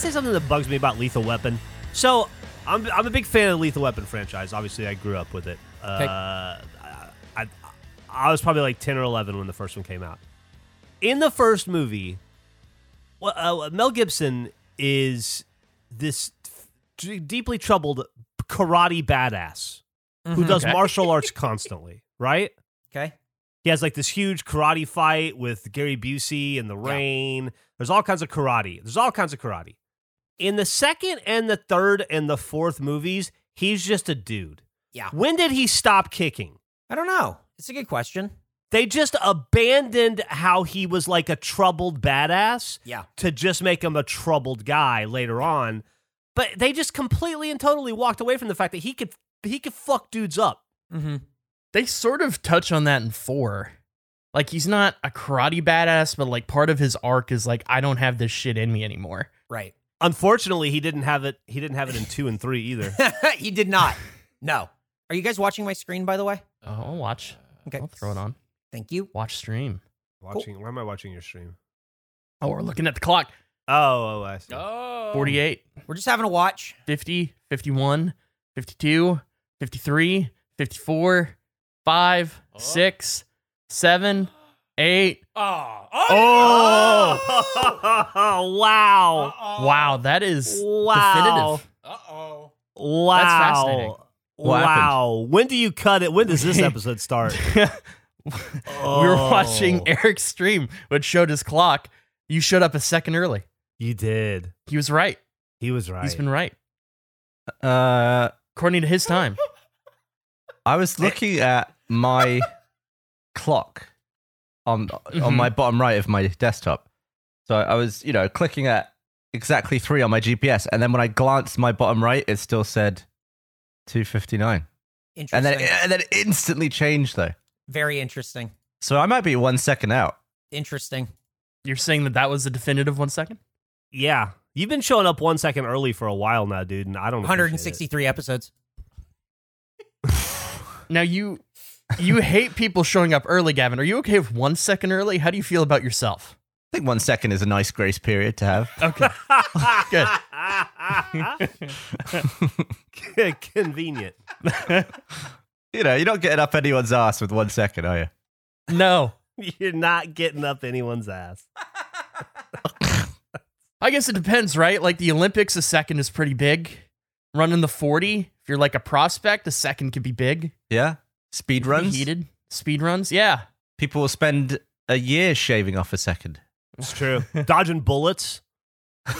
say something that bugs me about Lethal Weapon? So I'm I'm a big fan of the Lethal Weapon franchise. Obviously, I grew up with it. Uh, I, I was probably like 10 or 11 when the first one came out. In the first movie, well, uh, Mel Gibson is this d- deeply troubled karate badass who does Okay. martial arts constantly, right? Okay. He has like this huge karate fight with Gary Busey in the rain. There's all kinds of karate. There's all kinds of karate. In the second and the third and the fourth movies, he's just a dude. Yeah. When did he stop kicking? I don't know. It's a good question. They just abandoned how he was like a troubled badass Yeah. to just make him a troubled guy later on. But they just completely and totally walked away from the fact that he could he could fuck dudes up. Mm-hmm. They sort of touch on that in four. Like he's not a karate badass, but like part of his arc is like I don't have this shit in me anymore. Right. Unfortunately, he didn't have it. He didn't have it in two and three either. he did not. No. Are you guys watching my screen, by the way? Oh, I'll watch. Okay. I'll throw it on. Thank you. Watch stream. Watching. Why am I watching your stream? Oh, we're looking at the clock. Oh, oh, I see. Oh. 48, We're just having a watch. 50, 51, 52, 53, 54, 5, Oh. 6, 7, 8. Oh. Oh, wow. Wow, that is Wow. definitive. Uh oh. Wow. That's fascinating. What wow. When do you cut it? When does this episode start? we were Oh. watching Eric's stream, which showed his clock. You showed up a second early. You did. He was right. He was right. He's been right. Uh, According to his time. I was looking at my clock on Mhm. on my bottom right of my desktop. So I was, you know, clicking at exactly three on my GPS, and then when I glanced my bottom right, it still said two fifty nine, and then and then it instantly changed though. Very interesting. So I might be one second out. Interesting. You're saying that that was a definitive one second? yeah. You've been showing up one second early for a while now, dude, and I don't appreciate it. 163 episodes. Now you you hate people showing up early, Gavin. Are you okay with one second early? How do you feel about yourself? I think one second is a nice grace period to have. Okay. Good. Convenient. You know, you're not getting up anyone's ass with one second, are you? No. You're not getting up anyone's ass. I guess it depends, right? Like the Olympics, a second is pretty big. Running the 40, if you're like a prospect, a second could be big. Yeah. Speed runs. Heated. Speed runs, yeah. People will spend a year shaving off a second. It's true. Dodging bullets.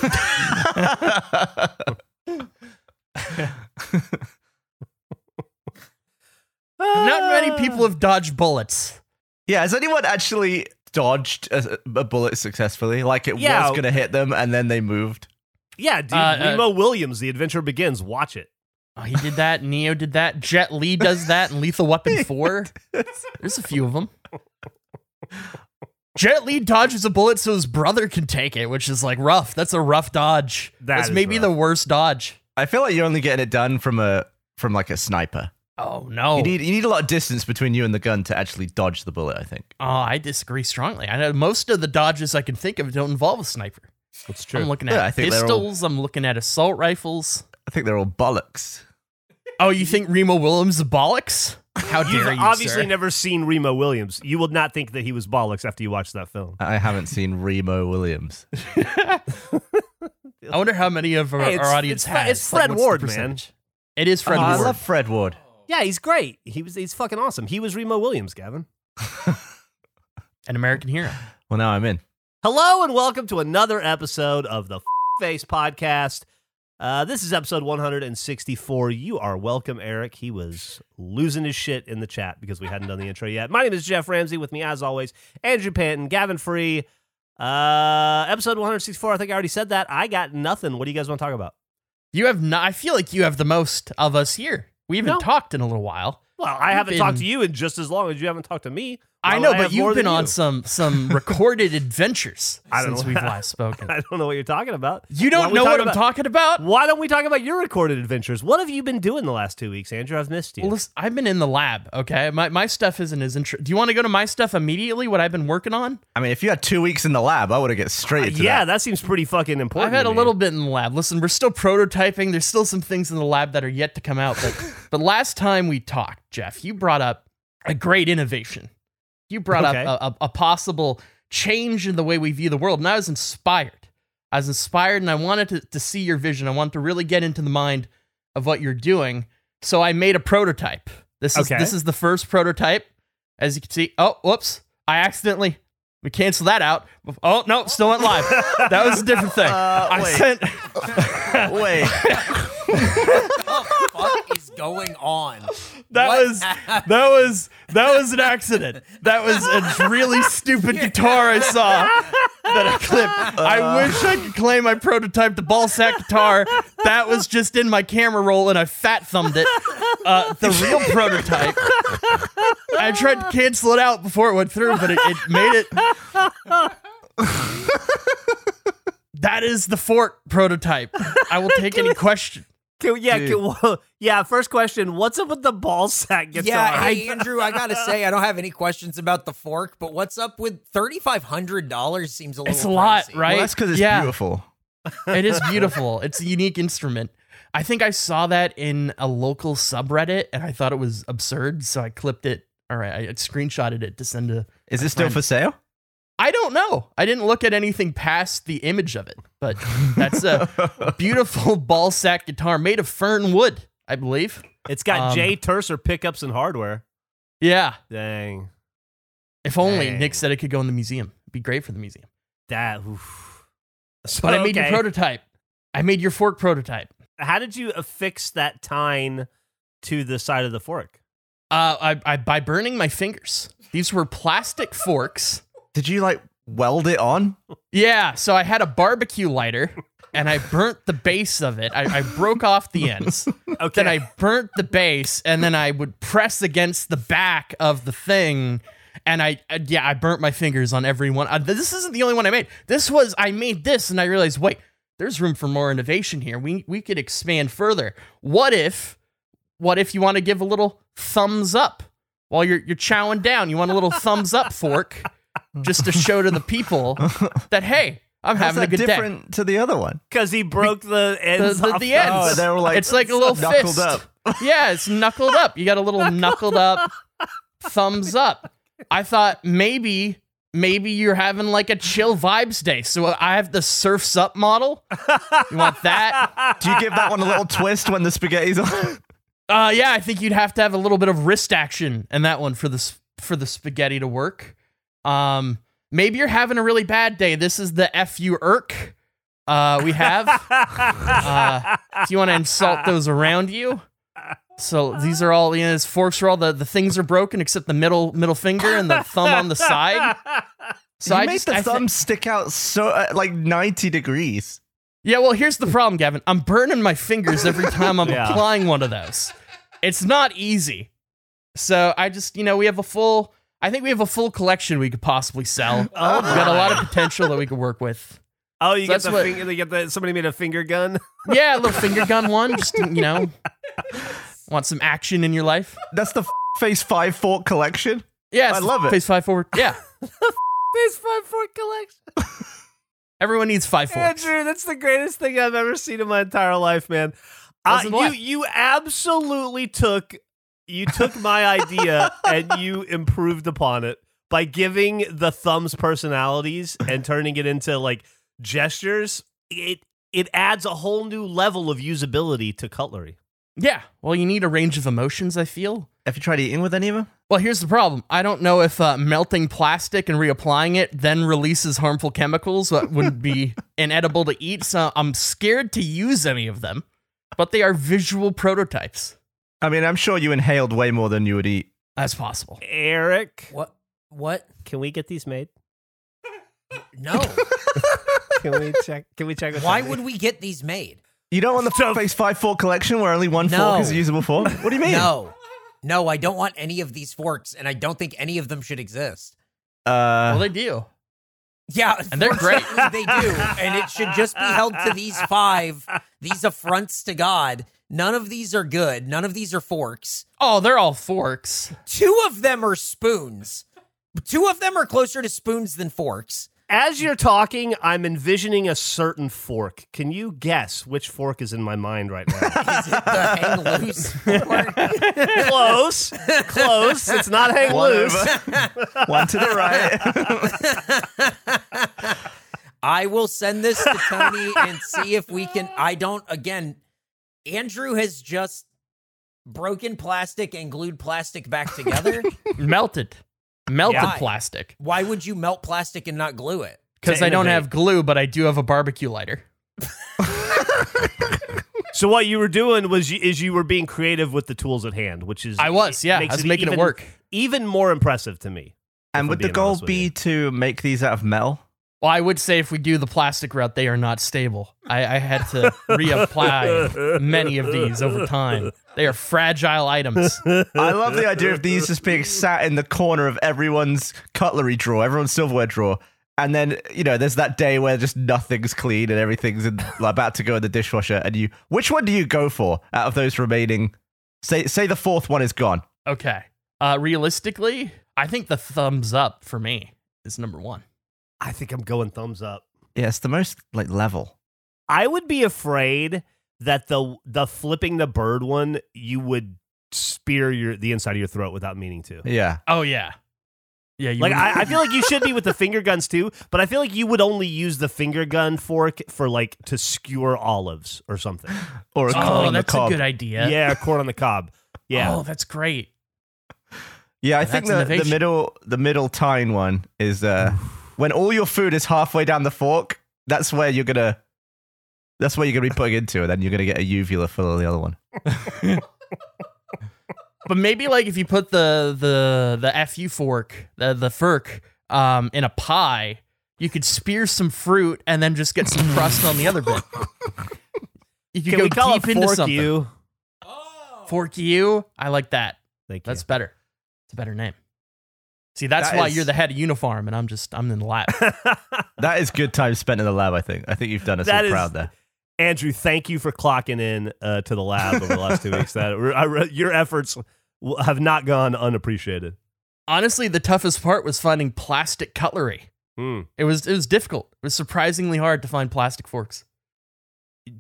Not many people have dodged bullets. Yeah, has anyone actually dodged a, a bullet successfully? Like it Yeah. was going to hit them and then they moved? Yeah, dude. Uh, uh, Remo Williams, The Adventure Begins. Watch it. Oh, he did that. Neo did that. Jet Li does that in Lethal Weapon 4. There's a few of them. Jet Li dodges a bullet so his brother can take it, which is like rough. That's a rough dodge. That That's is maybe rough. the worst dodge. I feel like you're only getting it done from a from like a sniper. Oh no. You need you need a lot of distance between you and the gun to actually dodge the bullet. I think. oh, I disagree strongly. I know most of the dodges I can think of don't involve a sniper. That's true. I'm looking at Yeah, I all- pistols. I'm looking at assault rifles. I think they're all bollocks. Oh, you think Remo Williams is bollocks? How You've dare you, obviously sir. never seen Remo Williams. You will not think that he was bollocks after you watch that film. I haven't seen Remo Williams. I wonder how many of our, Hey, it's- our audience it's Fre- has. it's Fred what's the Ward, man. percentage? It is Fred Oh, I Ward. love Fred Ward. Yeah, he's great. He was he's fucking awesome. He was Remo Williams, Gavin. An American hero. Well, now I'm in. Hello and welcome to another episode of the F- Face Podcast. Uh, this is episode 164. You are welcome, Eric. He was losing his shit in the chat because we hadn't done the intro yet. My name is Geoff Ramsey. With me, as always, Andrew Panton, Gavin Free. Uh, episode 164. I think I already said that. I got nothing. What do you guys want to talk about? You have not. I feel like you have the most of us here. We haven't No. talked in a little while. Well, I haven't been- talked to you in just as long as you haven't talked to me. I know, would but have you've been on you? some some recorded adventures I don't since know. we've last spoken. I don't know what you're talking about. You don't don't know talk what I'm talking about? Why don't we talk about your recorded adventures? What have you been doing the last two weeks, Andrew? I've missed you. Well, listen, I've been in the lab. Okay, my my stuff isn't as interesting. Do you want to go to my stuff immediately? What I've been working on? I mean, if you had two weeks in the lab, I would have get straight to yeah, that. that seems pretty fucking important. I've had a me. little bit in the lab. Listen, we're still prototyping. There's still some things in the lab that are yet to come out. But but last time we talked, Geoff, you brought up a great innovation. You brought Okay. up a, a, a possible change in the way we view the world, and I was inspired. I was inspired, and I wanted to, to see your vision. I wanted to really get into the mind of what you're doing. So I made a prototype. This is Okay. this is the first prototype. As you can see, oh, whoops! I accidentally we canceled that out. Oh no, still went live. that was a different thing. Uh, I wait. sent. Wait, What is going on? That What was happened? that was that was an accident. That was a really stupid guitar I saw that I clipped. I wish I could claim I prototyped the ball sack guitar. That was just in my camera roll and I fat thumbed it. Uh, the real prototype. I tried to cancel it out before it went through, but it, it made it. That is the fork prototype. I will take any question. Can, yeah, can, well, yeah. First question: What's up with the ball sack guitar? Yeah, hey Andrew, I gotta say I don't have any questions about the fork, but what's up with thirty five hundred dollars? Seems a little. It's a lot, right? well, that's because it's Yeah. beautiful. It is beautiful. it's a unique instrument. I think I saw that in a local subreddit and I thought it was absurd, so I clipped it. All right, I screenshotted it to send to. Is My it still for sale? I don't know. I didn't look at anything past the image of it, but that's a beautiful ball sack guitar made of fern wood, I believe. It's got Um, Jay Turser pickups and hardware. Yeah. Dang, If only Dang. Nick said it could go in the museum. It'd be great for the museum. that. Oof. So, But I made okay. your prototype. I made your fork prototype. How did you affix that tine to the side of the fork? Uh, I, I by burning my fingers. These were plastic forks. Did you like weld it on? Yeah, so I had a barbecue lighter and I burnt the base of it. I, I broke off the ends. Okay, Then I burnt the base and then I would press against the back of the thing. And I, uh, yeah, I burnt my fingers on every one. Uh, this isn't the only one I made. This was, I made this and I realized, wait, there's room for more innovation here. We, we could expand further. What if, what if you want to give a little thumbs up while you're, you're chowing down? You want a little thumbs up fork just to show to the people that, hey, I'm How's having a that good day. different to the other one? because he broke the ends. the- off the ends. Oh, they were like It's like a little knuckled fist. up. Yeah, it's knuckled up. You got a little knuckled up thumbs up. I thought maybe maybe you're having like a chill vibes day. So I have the surfs up model. You want that? Do you give that one a little twist when the spaghetti's on? Uh yeah, I think you'd have to have a little bit of wrist action in that one for the for the spaghetti to work. Um maybe you're having a really bad day. This is the FU irk. Uh we have uh, if you want to insult those around you. So these are all you know, his forks are all the, the things are broken except the middle middle finger and the thumb on the side. So you I made just the I thumb stick out so uh, like ninety degrees. Yeah, well, here's the problem, Gavin. I'm burning my fingers every time I'm Yeah. applying one of those. It's not easy. So I just, you know, we have a full. I think we have a full collection we could possibly sell. Oh we got a lot of potential that we could work with. Oh, you So get the what- finger. You get the somebody made a finger gun. Yeah, a little finger gun one. Just you know, want some action in your life? That's the f- Face Five Fork collection. Yeah, I love it. Face five forward. Yeah, Face five fork collection. everyone needs five forks. Andrew, that's the greatest thing I've ever seen in my entire life, man. Uh, you you absolutely took you took my idea and you improved upon it by giving the thumbs personalities and turning it into like gestures. It it adds a whole new level of usability to cutlery. Yeah. Well, you need a range of emotions. I feel. Have you tried eating with any of them? Well, here's the problem. I don't know if uh, melting plastic and reapplying it then releases harmful chemicals that would be inedible to eat. So I'm scared to use any of them, but they are visual prototypes. I mean, I'm sure you inhaled way more than you would eat. That's possible. Eric, What? What? can we get these made? No. Can we check? Can we check? with Why somebody? would we get these made? You don't want the So- Face Five Fork collection where only one No. fork is a usable fork? What do you mean? No. No, I don't want any of these forks, and I don't think any of them should exist. Uh, well, they do. Yeah, And they're great. fortunately they do, and it should just be held to these five, these affronts to God. None of these are good. None of these are forks. Oh, they're all forks. Two of them are spoons. Two of them are closer to spoons than forks. As you're talking, I'm envisioning a certain fork. Can you guess which fork is in my mind right now? Is it the hang loose fork? close, close. It's not hang one, loose. over, one to the right. I will send this to Tony and see if we can. I don't. Again, Andrew has just broken plastic and glued plastic back together. Melted. Melted Why? plastic. Why would you melt plastic and not glue it? Because To I don't have glue, but I do have a barbecue lighter. So what you were doing was you, is you were being creative with the tools at hand, which is I was, yeah. I was making it work. Even more impressive to me. And would the goal be you. to make these out of metal? Well, I would say if we do the plastic route, they are not stable. I, I had to reapply many of these over time. They are fragile items. I love the idea of these just being sat in the corner of everyone's cutlery drawer, everyone's silverware drawer. And then, you know, there's that day where just nothing's clean and everything's in, about to go in the dishwasher. And you, which one do you go for out of those remaining? Say, say the fourth one is gone. Okay. Uh, realistically, I think the thumbs up for me is number one. I think I'm going thumbs up. Yeah, it's the most like level. I would be afraid that the the flipping the bird one you would spear your the inside of your throat without meaning to. Yeah. Oh yeah, yeah. You Like I, I feel like you should be with the finger guns too, but I feel like you would only use the finger gun fork for like to skewer olives or something. Or a corn oh, on the cob. that's a good idea. Yeah, corn on the cob. Yeah. Oh, that's great. Yeah, I Yeah, think the, the middle the middle tine one is uh when all your food is halfway down the fork, that's where you're gonna that's where you're gonna be putting into, and then you're gonna get a uvula full of the other one. But maybe like if you put the the the fu fork, the the fork, um, in a pie, you could spear some fruit and then just get some crust on the other bit. You could Can go we call deep it into fork something. you? Fork you. I like that. Thank you. That's better. It's a better name. See, that's That why is- you're the head of Unifarm, and I'm just I'm in the lab. That is good time spent in the lab. I think. I think you've done us That all is- proud there. Andrew, thank you for clocking in uh, to the lab over the last two weeks. That I your efforts have not gone unappreciated. Honestly, the toughest part was finding plastic cutlery. Hmm. It was it was difficult. It was surprisingly hard to find plastic forks.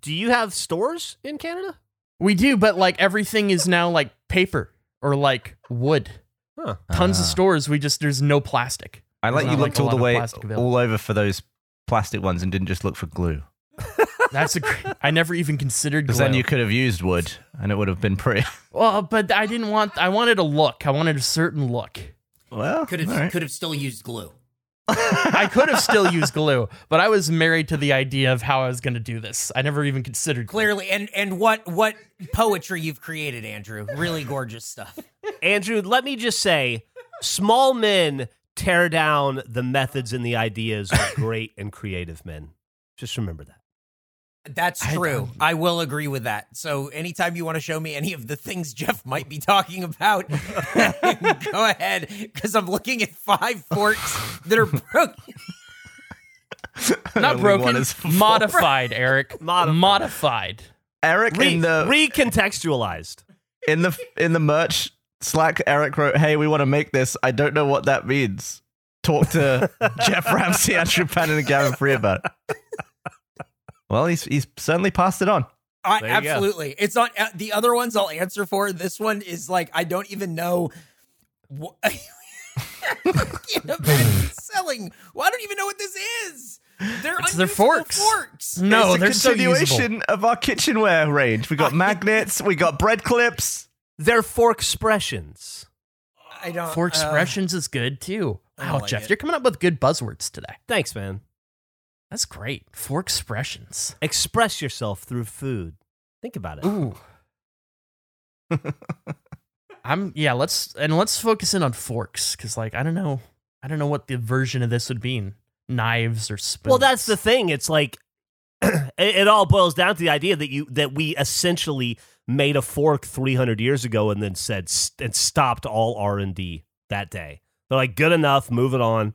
Do you have stores in Canada? We do, but like everything is now like paper or like wood. Huh. Tons of Ah. stores. We just there's no plastic. I like There's you not, looked like, a all the lot of way plastic available. all over for those plastic ones and didn't just look for glue. That's a great. I never even considered Because glue. then you could have used wood and it would have been pretty. well, but I didn't want. I wanted a look. I wanted a certain look. Well, Could have all right. could have still used glue. I could have still used glue, but I was married to the idea of how I was going to do this. I never even considered glue. Clearly, and and what what poetry you've created, Andrew. Really gorgeous stuff. Andrew, let me just say, small men tear down the methods and the ideas of great and creative men. Just remember that. That's true. don't- I, will agree with that. So anytime you want to show me any of the things Geoff might be talking about, go ahead because I'm looking at five forks that are broken. Not broken, is modified, Eric. Modified. modified. Eric Re- in the recontextualized. in the in the merch Slack, Eric wrote, "Hey, we want to make this. I don't know what that means. Talk to Geoff Ramsey, Andrew Penn, and Gavin Free about it." Well, he's he's certainly passed it on. I, There you go. absolutely. It's on uh, the other ones I'll answer for. This one is like I don't even know. What, selling. Well, I don't even know what this is. They're It's their forks. Forks. No, it's a they're so continuation of our kitchenware range. We got magnets, we got bread clips. They're fork expressions. I don't. For uh, expressions is good too. I Wow, like Geoff, it. you're coming up with good buzzwords today. Thanks, man. That's great. For expressions. Express yourself through food. Think about it. Ooh. I'm yeah, let's and let's focus in on forks cuz like I don't know I don't know what the version of this would mean. Knives or spoons. Well, that's the thing. It's like it, it all boils down to the idea that you that we essentially made a fork 300 years ago and then said st- and stopped all R&D that day. They're like good enough, move it on.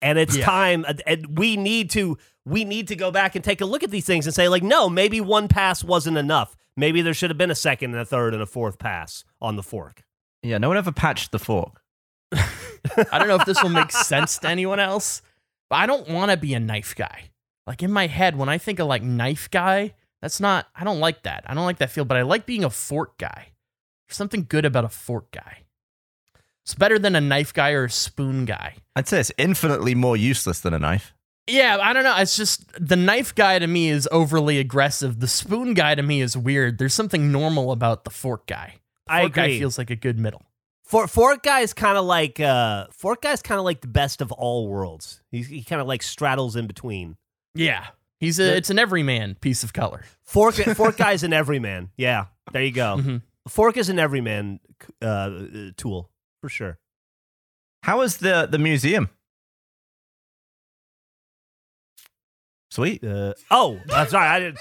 And it's Yeah. time and we need to we need to go back and take a look at these things and say like no, maybe one pass wasn't enough. Maybe there should have been a second and a third and a fourth pass on the fork. Yeah, no one ever patched the fork. I don't know if this will make sense to anyone else, but I don't want to be a knife guy. Like in my head, when I think of like knife guy, that's not, I don't like that. I don't like that feel, but I like being a fork guy. There's something good about a fork guy. It's better than a knife guy or a spoon guy. I'd say it's infinitely more useless than a knife. Yeah, I don't know. It's just the knife guy to me is overly aggressive. The spoon guy to me is weird. There's something normal about the fork guy. I Fork guy agree. feels like a good middle. For Fork Guy is kind of like uh, Fork Guy is kind of like the best of all worlds. He's, he kind of like straddles in between. Yeah, he's a. It's an everyman piece of color. Fork Fork Guy's an everyman. Yeah, there you go. Mhm. Fork is an everyman uh, uh, tool for sure. How was the the museum? Sweet. Uh, oh, that's right. I didn't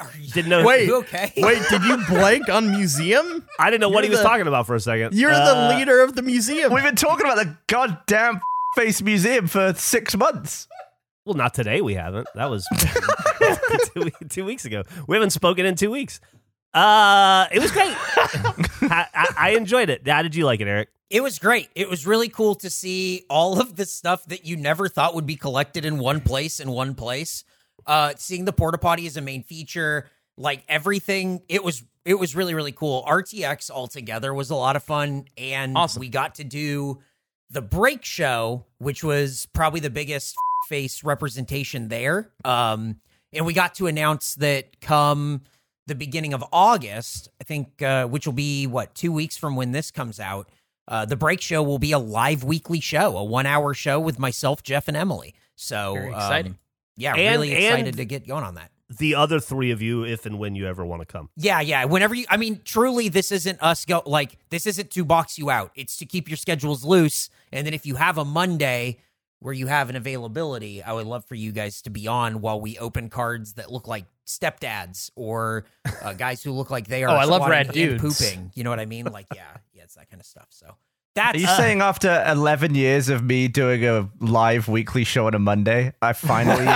Are didn't know. Wait. you okay? Wait, did you blank on museum? I didn't know what You're he was the- talking about for a second. You're Uh, the leader of the museum. We've been talking about the goddamn face museum for six months. Well, not today. We haven't. That was two, two weeks ago. We haven't spoken in two weeks. Uh, it was great. I, I, I enjoyed it. How did you like it, Eric? It was great. It was really cool to see all of the stuff that you never thought would be collected in one place in one place. Uh seeing the porta potty as a main feature, like everything, it was it was really really cool. RTX altogether was a lot of fun and Awesome. we got to do the break show, which was probably the biggest face representation there. Um and we got to announce that come the beginning of August, I think uh which will be what, 2 weeks from when this comes out. Uh, the break show will be a live weekly show, a one hour show with myself, Geoff, and Emily. So Very um, exciting. yeah, And- really excited to get going on that. The other three of you, if and when you ever want to come. Yeah, yeah. Whenever you, I mean, truly, this isn't us go like this isn't to box you out. It's to keep your schedules loose, and then if you have a Monday where you have an availability, I would love for you guys to be on while we open cards that look like stepdads or uh, guys who look like they are. Oh, I love squatting rad dudes. pooping. You know what I mean? Like, yeah, yeah, it's that kind of stuff. So that's Are you uh, saying after 11 years of me doing a live weekly show on a Monday, I finally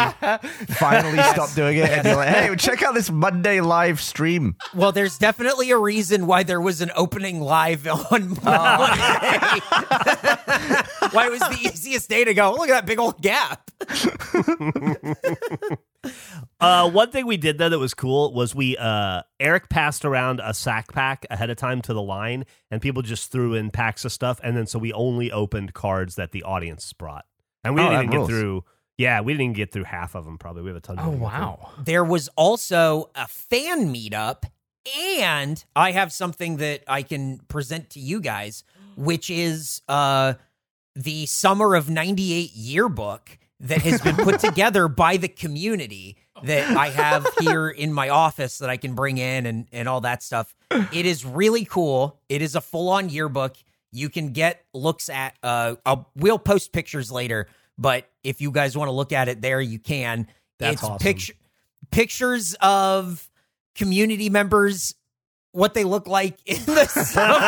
finally stopped doing it and you're like, hey, check out this Monday live stream. Well, there's definitely a reason why there was an opening live on Monday. why it was the easiest day to go. Look at that big old gap. Uh, one thing we did though that was cool was we uh Eric passed around a sack pack ahead of time to the line, and people just threw in packs of stuff, and then so we only opened cards that the audience brought, and we Oh, didn't even get through. Yeah, we didn't even get through half of them. Probably we have a ton. Oh more to get through. wow. There was also a fan meetup, and I have something that I can present to you guys, which is uh the summer of 98 yearbook that has been put together by the community that I have here in my office that I can bring in and, and all that stuff. It is really cool. It is a full on yearbook. You can get looks at uh I'll we'll post pictures later, but if you guys want to look at it there, you can. That's it's awesome. picture pictures of community members what they look like in the summer of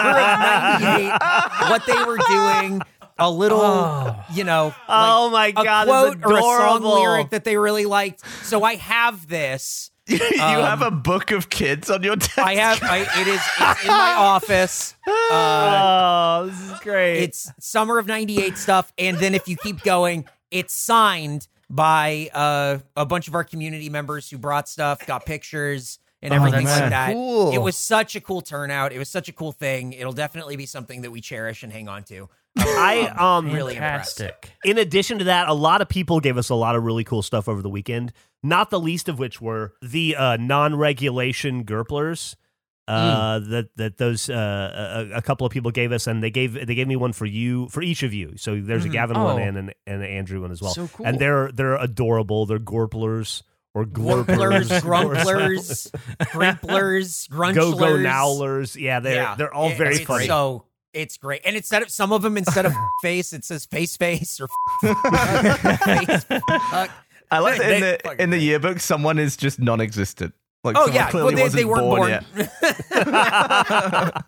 98 what they were doing a little Oh. you know Oh my like a god, quote or a song lyric that they really liked so i have this you Um, have a book of kids on your desk. i have I, it is it's in my office uh, oh, this is great. it's summer of 98 stuff and then if you keep going it's signed by uh, a bunch of our community members who brought stuff got pictures and Oh, everything that's like that cool. it was such a cool turnout it was such a cool thing it'll definitely be something that we cherish and hang on to I um really impressed. Fantastic. in addition to that, a lot of people gave us a lot of really cool stuff over the weekend. Not the least of which were the uh, non-regulation Gurplers. Uh, that that those uh, a, a couple of people gave us, and they gave they gave me one for you for each of you. So there's a Mhm. Gavin one Oh. and an and an Andrew one as well. So cool. And they're they're adorable. They're Gorplers or Glorplers, Glorplers, grumplers, grimplers, grunchlers. Go Go Nowlers. Yeah, they're Yeah, they're all it- very it's funny. So it's great, and instead of some of them, instead of face, it says face face or face. fuck. I like that in They- the in the yearbook, someone is just non-existent. Like, Oh someone yeah, clearly well, they, they wasn't weren't born. yet.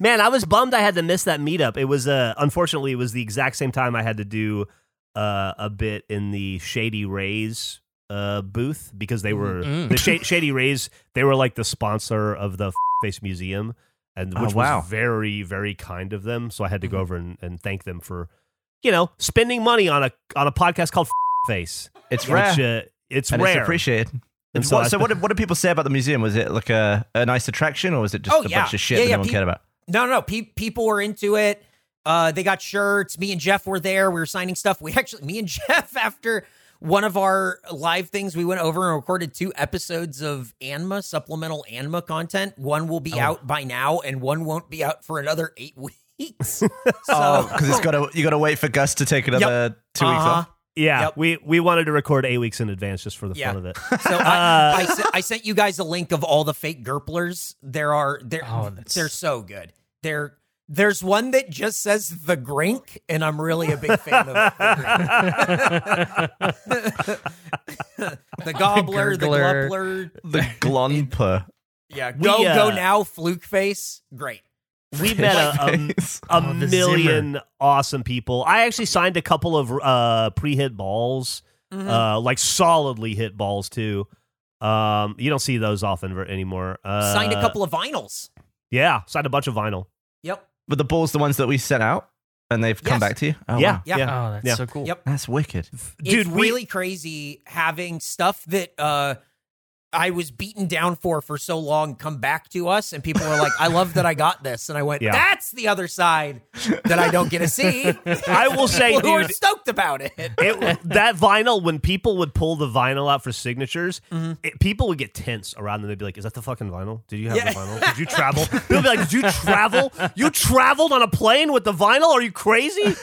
Man, I was bummed I had to miss that meetup. It was uh unfortunately it was the exact same time I had to do uh a bit in the Shady Rays uh booth because they were Mm. the Sh- Shady Rays, they were like the sponsor of the Face Museum and Oh, which wow. was very very kind of them, so I had to Mm-hmm. go over and, and thank them for you know, spending money on a on a podcast called Face. It's rare. Which, uh, it's and rare. it's appreciated. And And so what, I- so what did, what did people say about the museum? Was it like a, a nice attraction or was it just Oh, a yeah. bunch of shit Yeah, that yeah, no one peop- cared about? No, no, no. Pe- people were into it. Uh, they got shirts. Me and Geoff were there. We were signing stuff. We actually, me and Geoff, after one of our live things, we went over and recorded two episodes of Anma supplemental Anma content. One will be Oh. out by now, and one won't be out for another eight weeks. so, Oh, because it's got to you got to wait for Gus to take another two weeks Uh-huh. off. Yeah, Yep. we we wanted to record eight weeks in advance just for the Yeah. fun of it. So I, I, I sent you guys a link of all the fake Gurplers. There are there Oh, they're so good. They're there's one that just says the Grink, and I'm really a big fan of the, Grink. the Gobbler, the Gurgler. The glumper. Yeah, We, go go uh, now, Fluke Face. Great. We met a, a, a Oh, the million awesome people. I actually signed a couple of uh, pre-hit balls, Mhm. uh, like solidly hit balls too. Um, you don't see those often ver- anymore. Uh, Signed a couple of vinyls. Yeah, signed a bunch of vinyl. Yep. But the balls, the ones that we sent out, and they've come Yes. back to you. Oh, yeah, wow. Yeah. Oh, that's Yeah. so cool. Yep. that's wicked. dude. it's we really crazy having stuff that uh I was beaten down for for so long come back to us, and people were like, "I love that I got this," and I went, Yeah. "That's the other side that I don't get to see." I will say, People who are stoked about it. it, that vinyl when people would pull the vinyl out for signatures it, people would get tense around them. They'd be like is that the fucking vinyl? Did you have Yeah. the vinyl? Did you travel? They'll be like did you travel? You traveled on a plane with the vinyl? Are you crazy?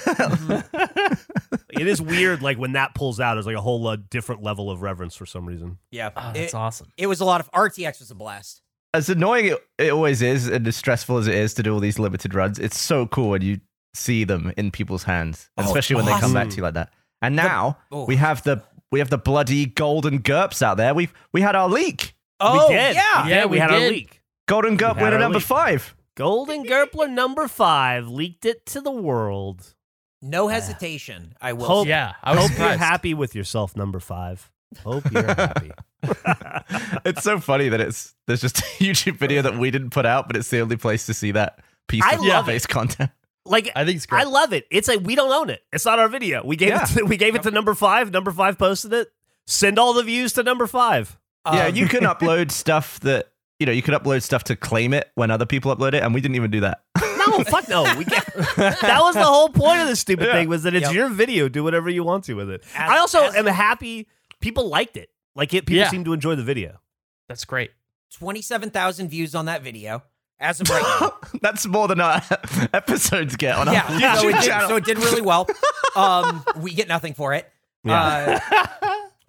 It is weird like when that pulls out it's like a whole uh, different level of reverence for some reason. Yeah, Oh, that's it, awesome. It was a lot of RTX was a blast. As annoying it, it always is, and as stressful as it is to do all these limited runs, it's so cool when you see them in people's hands, Oh, especially when they come back to you like that. And now oh. we have the we have the bloody golden GURPS out there. We've we had our leak. Oh we did yeah, Yeah, we, we had our leak Golden GURP had winner number leak. five. golden gurpler number five leaked it to the world no hesitation. I will. Hope- Yeah, I was hope you're happy with yourself number five hope you're happy it's so funny that it's there's just a YouTube video that we didn't put out, but it's the only place to see that piece I of love face content. like I think it's great. I love it. It's like we don't own it. It's not our video. We gave Yeah. it. To, we gave it to number five. Number five posted it. Send all the views to number five. yeah, Um, you can upload stuff that you know you can upload stuff to claim it when other people upload it, and we didn't even do that. No, fuck no. We get, that was the whole point of this stupid Yeah. thing was that it's Yep. your video. Do whatever you want to with it. As- I also as- am happy people liked it. Like it, people Yeah. seem to enjoy the video. That's great. twenty-seven thousand views on that video as of right now. That's more than our episodes get on yeah, our so YouTube it, did, so it did really well. Um, we get nothing for it. Uh,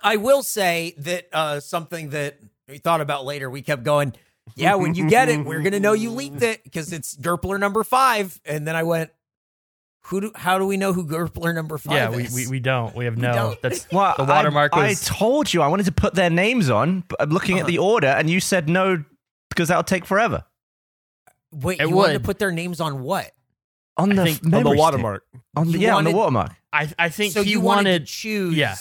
I will say that uh, something that we thought about later. We kept going. Yeah, when you get it, we're gonna know you leaked it because it's Gurpler number five. And then I went, "Who? Do, how do we know who Gurpler number five yeah, we, is?" we we don't. We have no. don't. That's Well, the watermark I, was. I told you I wanted to put their names on, but I'm looking at the order, and you said no because that'll take forever. Wait, It you wanted to would. put their names on what? On the think- f- memory stick. On the, You yeah, on the wanted- watermark. I I think so he you wanted, wanted. to choose yeah.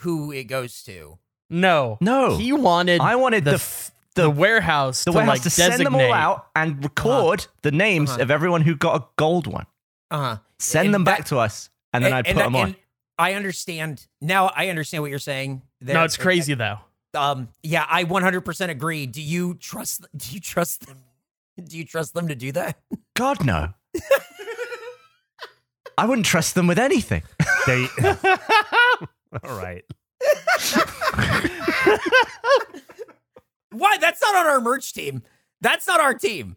who it goes to. no, No. He wanted. I wanted the the f- the, the warehouse the to warehouse like to send them all designate- out and record the names Uh-huh. of everyone who got a gold one. Uh huh. Send And them that- back to us, and then I put and, them on. I understand now. I understand what you're saying. There. No, it's crazy though. Um, yeah, I 100% agree. Do you trust? Do you trust them? Do you trust them to do that? God no. I wouldn't trust them with anything. They. all right. Why? That's not on our merch team. That's not our team.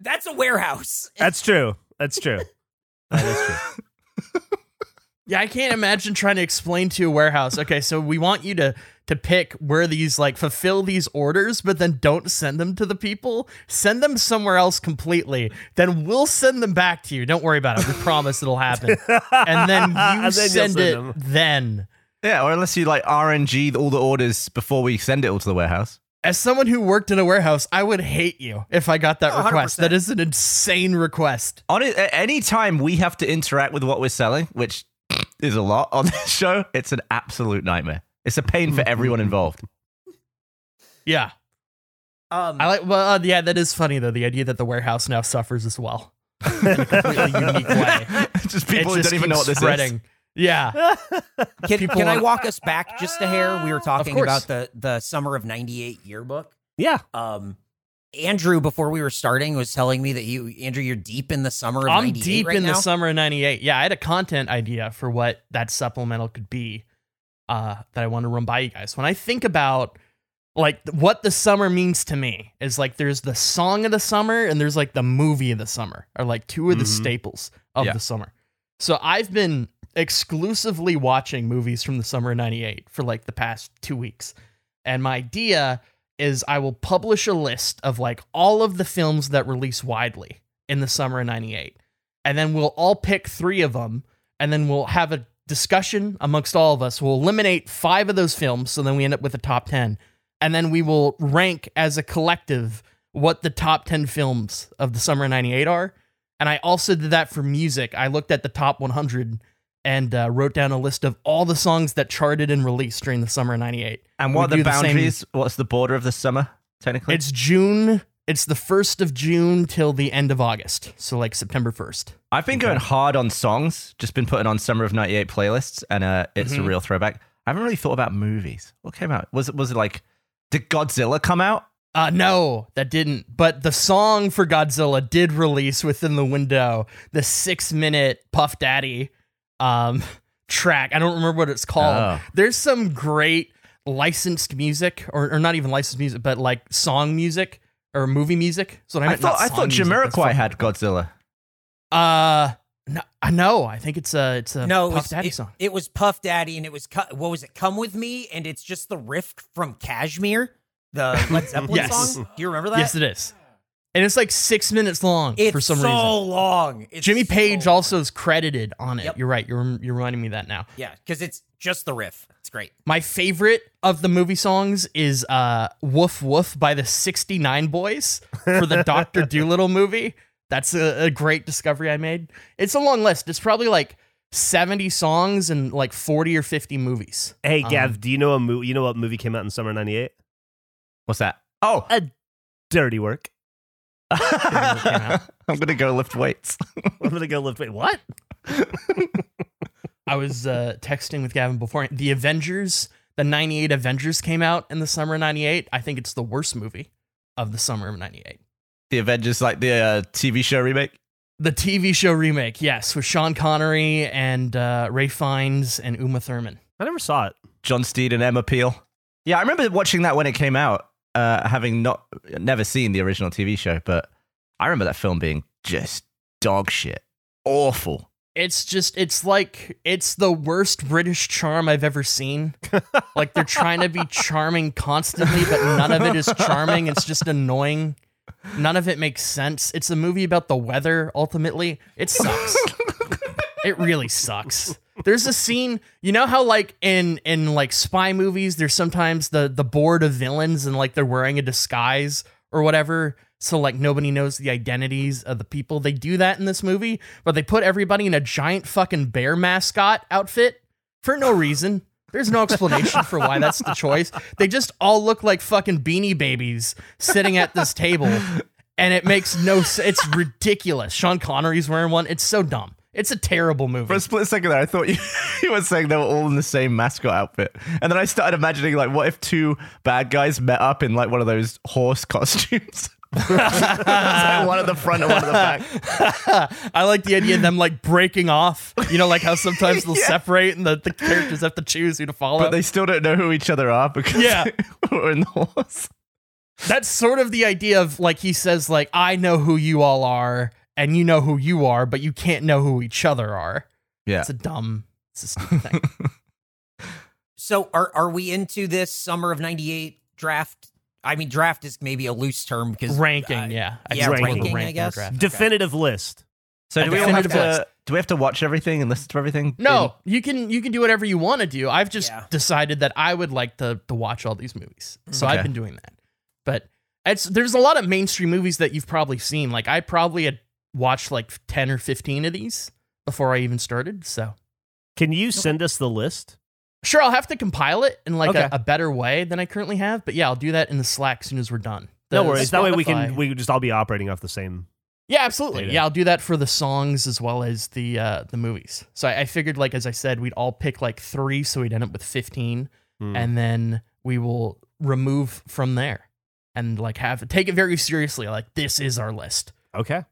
That's a warehouse. That's true. That's true. Oh, that is true. Yeah, I can't imagine trying to explain to a warehouse. Okay, so we want you to to pick where these like fulfill these orders, but then don't send them to the people. Send them somewhere else completely. Then we'll send them back to you. Don't worry about it. We promise it'll happen. And then you And then send send it them. then. Yeah, or unless you like RNG all the orders before we send it all to the warehouse. As someone who worked in a warehouse, I would hate you if I got that Oh, request. 100%. That is an insane request. On it, at any time we have to interact with what we're selling, which is a lot on this show, it's an absolute nightmare. It's a pain for everyone involved. Yeah. Um, I like well uh, yeah, that is funny though, the idea that the warehouse now suffers as well. In a completely unique way. just people who just don't even know what this spreading. is. Yeah. Can, can I walk us back just a hair? We were talking about the the summer of '98 yearbook. Yeah. Um, Andrew, before we were starting, was telling me that you, Andrew, you're deep in the summer of I'm '98 deep right in now. the summer of 98. Yeah, I had a content idea for what that supplemental could be uh, that I want to run by you guys. When I think about like what the summer means to me is like there's the song of the summer and there's like the movie of the summer are like two of the Mhm. staples of Yeah. the summer. So I've been exclusively watching movies from the summer of 98 for like the past 2 weeks. And my idea is I will publish a list of like all of the films that release widely in the summer of 98. And then we'll all pick 3 of them and then we'll have a discussion amongst all of us. We'll eliminate 5 of those films so then we end up with a top 10. And then we will rank as a collective what the top 10 films of the summer of 98 are. And I also did that for music. I looked at the top 100 and uh, wrote down a list of all the songs that charted and released during the summer of 98. And what We are the do the boundaries? What's the border of the summer, technically? It's June. It's the 1st of June till the end of August. So like September 1st. I've been going hard on songs, just been putting on Summer of 98 playlists, and uh, it's a Mhm. real throwback. I haven't really thought about movies. What came out? Was it, was it like, did Godzilla come out? Uh no, that didn't. But the song for Godzilla did release within the window. The six minute Puff Daddy um track. I don't remember what it's called. Oh. There's some great licensed music, or, or not even licensed music, but like song music or movie music. So what I, I thought I thought music, Jamiroquai had Godzilla. Uh no, I know. I think it's a it's a no, it Puff was, Daddy it, song. it was Puff Daddy, and it was cu- what was it? Come with me, and it's just the riff from Kashmir, the Led Zeppelin Yes. song. Do you remember that? Yes, it is. And it's like six minutes long it's for some so reason. So long. It's Jimmy so Page long. also is credited on it. Yep. You're right. You're you're reminding me of that now. yeah, because it's just the riff. It's great. My favorite of the movie songs is uh, "Woof Woof" by the '69 Boyz for the Doctor Dolittle movie. That's a, a great discovery I made. It's a long list. It's probably like 70 songs and like 40 or 50 movies. Hey, Gav, Um, do you know a movie? You know what movie came out in summer '98? What's that? Oh, a Dirty Work. I'm gonna go lift weights. I'm gonna go lift. Wait, what? I was uh, texting with Gavin before. The Avengers, the 98 Avengers came out in the summer of 98. I think it's the worst movie of the summer of 98. the Avengers, like the uh, TV show remake. The TV show remake, yes, with Sean Connery and uh, Ray Fiennes and Uma Thurman. I never saw it. John Steed and Emma Peel. Yeah, I remember watching that when it came out, uh, having not never seen the original TV show, but I remember that film being just dog shit, awful. It's just, it's like, it's the worst British charm I've ever seen. like they're trying to be charming constantly, but none of it is charming. It's just annoying. None of it makes sense. It's a movie about the weather, ultimately. It sucks. it really sucks. There's a scene, you know how like in in like spy movies, there's sometimes the the board of villains and like they're wearing a disguise or whatever, so like nobody knows the identities of the people. They do that in this movie, but they put everybody in a giant fucking bear mascot outfit for no reason. There's no explanation for why that's the choice. They just all look like fucking beanie babies sitting at this table, and it makes no sense. It's ridiculous. Sean Connery's wearing one. It's so dumb. It's a terrible movie. For a split second there, I thought you, you were saying they were all in the same mascot outfit. And then I started imagining, like, what if two bad guys met up in, like, one of those horse costumes? like one at the front and one at the back. I like the idea of them like breaking off. You know, like how sometimes they'll Yeah. separate and the, the characters have to choose who to follow. But they still don't know who each other are because Yeah. were in the horse. That's sort of the idea of like he says, like, I know who you all are, and you know who you are, but you can't know who each other are. Yeah. It's a dumb, it's a stupid thing. So are are we into this summer of '98 draft? I mean, draft is maybe a loose term because ranking, uh, yeah. I yeah, just put ranking, I guess. draft. Definitive list. So do we all have to do we have to watch everything and listen to everything? No, you can you can do whatever you want to do. I've just Yeah. decided that I would like to to watch all these movies, so Okay. I've been doing that. But it's there's a lot of mainstream movies that you've probably seen. Like I probably had watched like 10 or 15 of these before I even started. So Can you send us the list? sure, I'll have to compile it in like Okay. a, a better way than I currently have. But yeah, I'll do that in the Slack as soon as we're done. No The worries. That way we can we could just all be operating off the same. Yeah, absolutely. data. Yeah, I'll do that for the songs as well as the uh, the movies. So I, I figured, like as I said, we'd all pick like three, so we'd end up with fifteen, Hmm. and then we will remove from there, and like have take it very seriously. Like this is our list. Okay.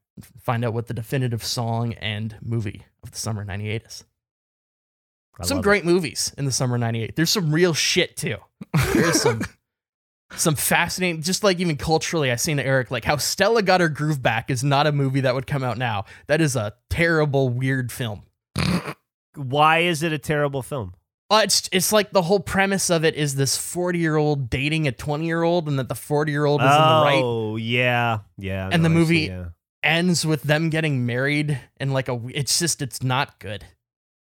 Find out what the definitive song and movie of the summer '98 is. I some great movies in the summer '98. There's some real shit too. There's some. Some fascinating, just like even culturally, I seen Eric, like how Stella got her groove back is not a movie that would come out now. That is a terrible, weird film. Why is it a terrible film? Uh, it's it's like the whole premise of it is this forty year old dating a twenty year old, and that the forty year old is in the right. Oh yeah, yeah. And the no, see, movie- yeah. Ends with them getting married, and like a. It's just it's not good.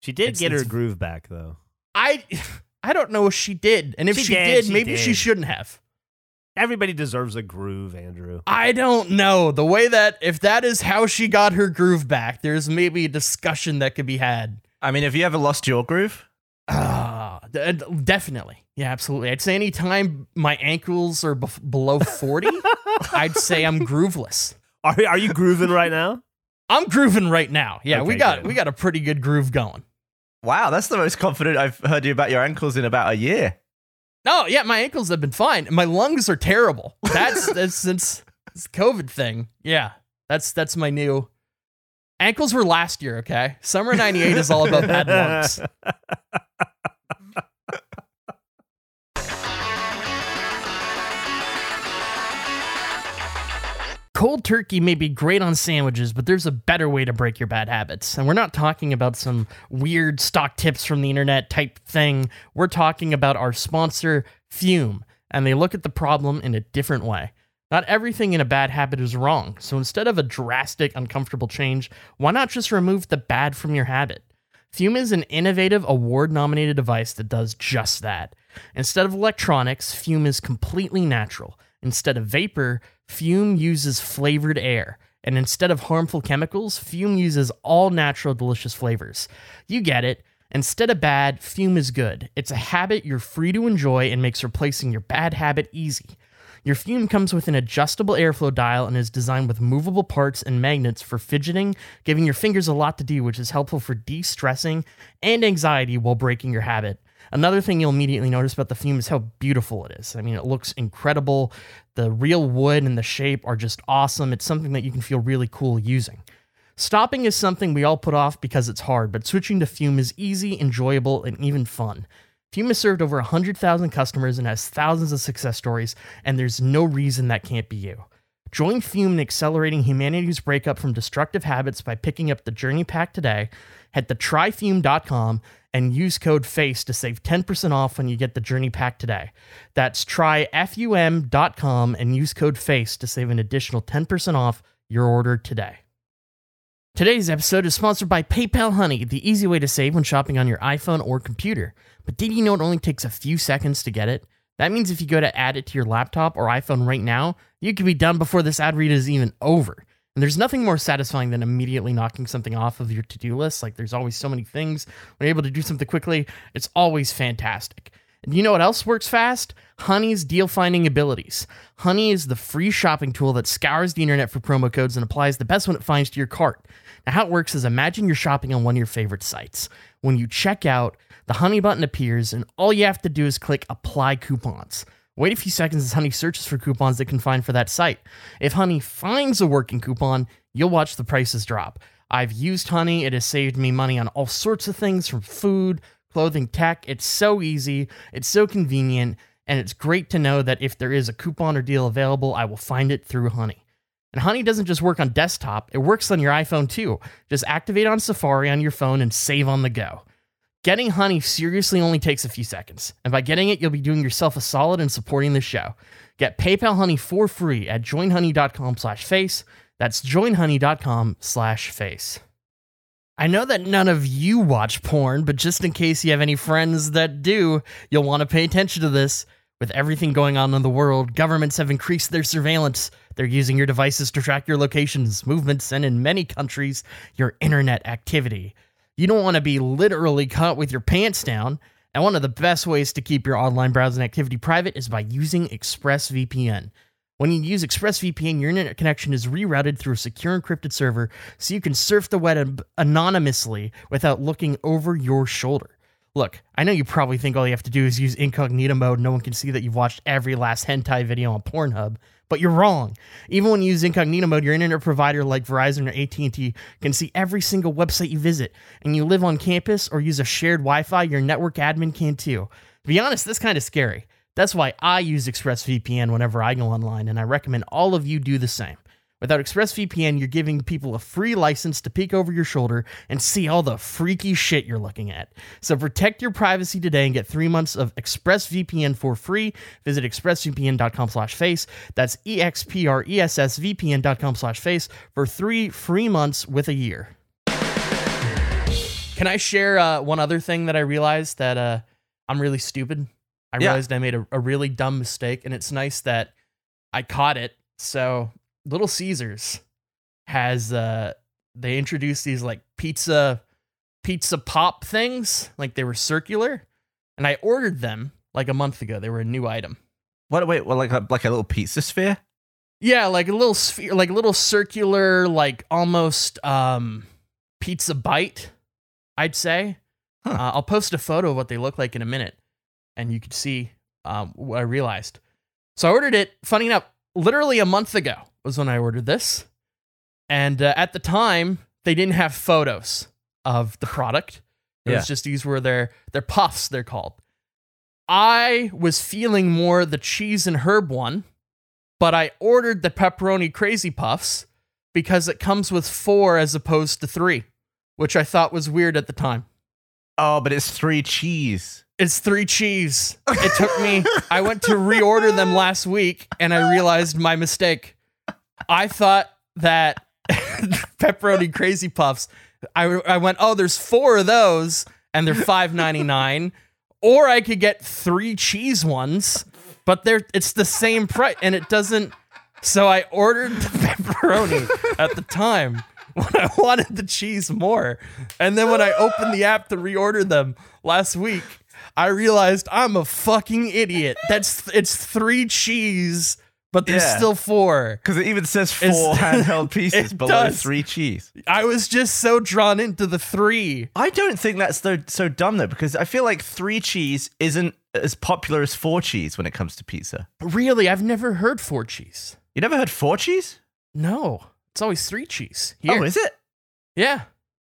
She did It's- get her groove back though. I I don't know if she did, and if She she, did, did, she maybe she shouldn't have. Everybody deserves a groove, Andrew. I don't know the way that if that is how she got her groove back. There's maybe a discussion that could be had. I mean, have you ever lost your groove? Ah, d- definitely. Yeah, absolutely. I'd say anytime my ankles are below 40, I'd say I'm grooveless. Are are you grooving right now? I'm grooving right now. Yeah, we got good. we got a pretty good groove going. Wow, that's the most confident I've heard you about your ankles in about a year. No, yeah, my ankles have been fine. My lungs are terrible. That's that's since this COVID thing. Yeah, that's that's my new. Ankles were last year. Okay, summer '98 is all about bad lungs. Cold turkey may be great on sandwiches, but there's a better way to break your bad habits. And we're not talking about some weird stock tips from the internet type thing. We're talking about our sponsor, Fum, and they look at the problem in a different way. Not everything in a bad habit is wrong, so instead of a drastic, uncomfortable change, why not just remove the bad from your habit? Fum is an innovative, award nominated device that does just that. Instead of electronics, Fum is completely natural. Instead of vapor, Fum uses flavored air. And instead of harmful chemicals, Fum uses all natural, delicious flavors. You get it. Instead of bad, Fum is good. It's a habit you're free to enjoy and makes replacing your bad habit easy. Your Fum comes with an adjustable airflow dial and is designed with movable parts and magnets for fidgeting, giving your fingers a lot to do, which is helpful for de stressing and anxiety while breaking your habit. Another thing you'll immediately notice about the Fum is how beautiful it is. I mean, it looks incredible. The real wood and the shape are just awesome. It's something that you can feel really cool using. Stopping is something we all put off because it's hard, but switching to Fum is easy, enjoyable, and even fun. Fum has served over 100,000 customers and has thousands of success stories, and there's no reason that can't be you. Join Fum in accelerating humanity's breakup from destructive habits by picking up the Journey Pack today. Head to tryfum.com and use code FACE to save 10% off when you get the Journey Pack today. That's tryfum.com and use code FACE to save an additional 10% off your order today. Today's episode is sponsored by PayPal Honey, the easy way to save when shopping on your iPhone or computer. But did you know it only takes a few seconds to get it? That means if you go to add it to your laptop or iPhone right now, you can be done before this ad read is even over. And there's nothing more satisfying than immediately knocking something off of your to do list. Like there's always so many things. When you're able to do something quickly, it's always fantastic. And you know what else works fast? Honey's deal finding abilities. Honey is the free shopping tool that scours the internet for promo codes and applies the best one it finds to your cart. Now, how it works is imagine you're shopping on one of your favorite sites. When you check out, the Honey button appears, and all you have to do is click Apply Coupons. Wait a few seconds as Honey searches for coupons they can find for that site. If Honey finds a working coupon, you'll watch the prices drop. I've used Honey, it has saved me money on all sorts of things from food, clothing, tech. It's so easy, it's so convenient, and it's great to know that if there is a coupon or deal available, I will find it through Honey. And Honey doesn't just work on desktop, it works on your iPhone too. Just activate on Safari on your phone and save on the go. Getting Honey seriously only takes a few seconds, and by getting it, you'll be doing yourself a solid and supporting the show. Get PayPal Honey for free at joinhoney.com/face. That's joinhoney.com/face. I know that none of you watch porn, but just in case you have any friends that do, you'll want to pay attention to this. With everything going on in the world, governments have increased their surveillance. They're using your devices to track your locations, movements, and in many countries, your internet activity. You don't want to be literally caught with your pants down. And one of the best ways to keep your online browsing activity private is by using ExpressVPN. When you use ExpressVPN, your internet connection is rerouted through a secure encrypted server so you can surf the web anonymously without looking over your shoulder. Look, I know you probably think all you have to do is use incognito mode. No one can see that you've watched every last hentai video on Pornhub, but you're wrong. Even when you use incognito mode, your internet provider like Verizon or AT&T can see every single website you visit. And you live on campus or use a shared Wi-Fi, your network admin can too. To be honest, this kind of scary. That's why I use ExpressVPN whenever I go online, and I recommend all of you do the same. Without ExpressVPN, you're giving people a free license to peek over your shoulder and see all the freaky shit you're looking at. So protect your privacy today and get three months of ExpressVPN for free. Visit expressvpn.com slash face. That's E-X-P-R-E-S-S-V-P-N.com slash face for three free months with a year. Can I share uh, one other thing that I realized that uh, I'm really stupid? I Yeah. realized I made a, a really dumb mistake, and it's nice that I caught it. So Little Caesars has uh they introduced these like pizza pizza pop things, like they were circular, and I ordered them like a month ago. They were a new item. What? Wait, well, like a like a little pizza sphere? Yeah, like a little sphere, like a little circular, like almost um pizza bite. I'd say. Huh. Uh, I'll post a photo of what they look like in a minute, and you could see um, what I realized. So I ordered it. Funny enough, literally a month ago was when I ordered this, and uh, at the time they didn't have photos of the product. It Yeah. was just these were their their puffs. They're called. I was feeling more the cheese and herb one, but I ordered the pepperoni crazy puffs because it comes with four as opposed to three, which I thought was weird at the time. Oh, but it's three cheese. It's three cheese. It took me, I went to reorder them last week and I realized my mistake. I thought that pepperoni crazy puffs, I, I went, oh, there's four of those and they're five ninety nine, Or I could get three cheese ones, but they're it's the same price and it doesn't. So I ordered the pepperoni at the time when I wanted the cheese more. And then when I opened the app to reorder them last week, I realized I'm a fucking idiot. That's it's three cheese, but there's Yeah. still four. Because it even says four It's- handheld pieces below does. three cheese. I was just so drawn into the three. I don't think that's so, so dumb though, because I feel like three cheese isn't as popular as four cheese when it comes to pizza. Really, I've never heard four cheese. You never heard four cheese? No, it's always three cheese. Here. Oh, is it? yeah.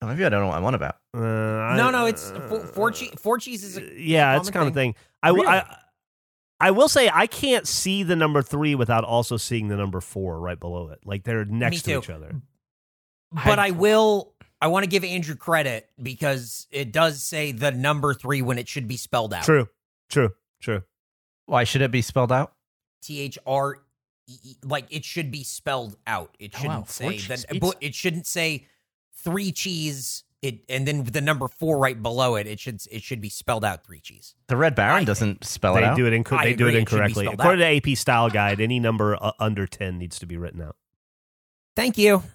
Oh, maybe I don't know what I'm on about. Uh, I- No, no, it's four, four, cheese, four cheese is a yeah, it's common kind of thing. I, w- Really? I I will say I can't see the number three without also seeing the number four right below it. Like they're next to each other. But I will. I want to give Andrew credit because it does say the number three when it should be spelled out. True, true, true. Why should it be spelled out? T H R E. Like it should be spelled out. It Oh, shouldn't wow, say that. It shouldn't say three cheese. It and then the number four right below it. It should it should be spelled out three cheese. The Red Baron I doesn't spell They it out. do it. Inc- I they do it agree, it should be incorrectly. According to AP Style Guide, any number uh, under ten needs to be written out. Thank you.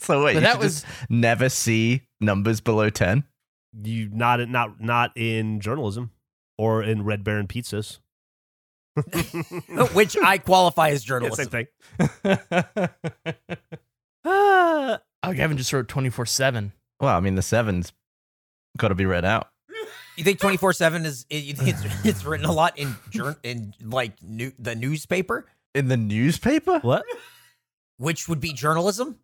So wait, But you that was- just never see numbers below ten. You not not not in journalism or in Red Baron pizzas. Which I qualify as Yeah, journalism. same thing. Ah, oh, Gavin just wrote 24 7. Well, I mean the sevens got to be read out. You think twenty four seven is? You think it's, it's written a lot in jour- in like new, the newspaper, In the newspaper? what? which would be journalism,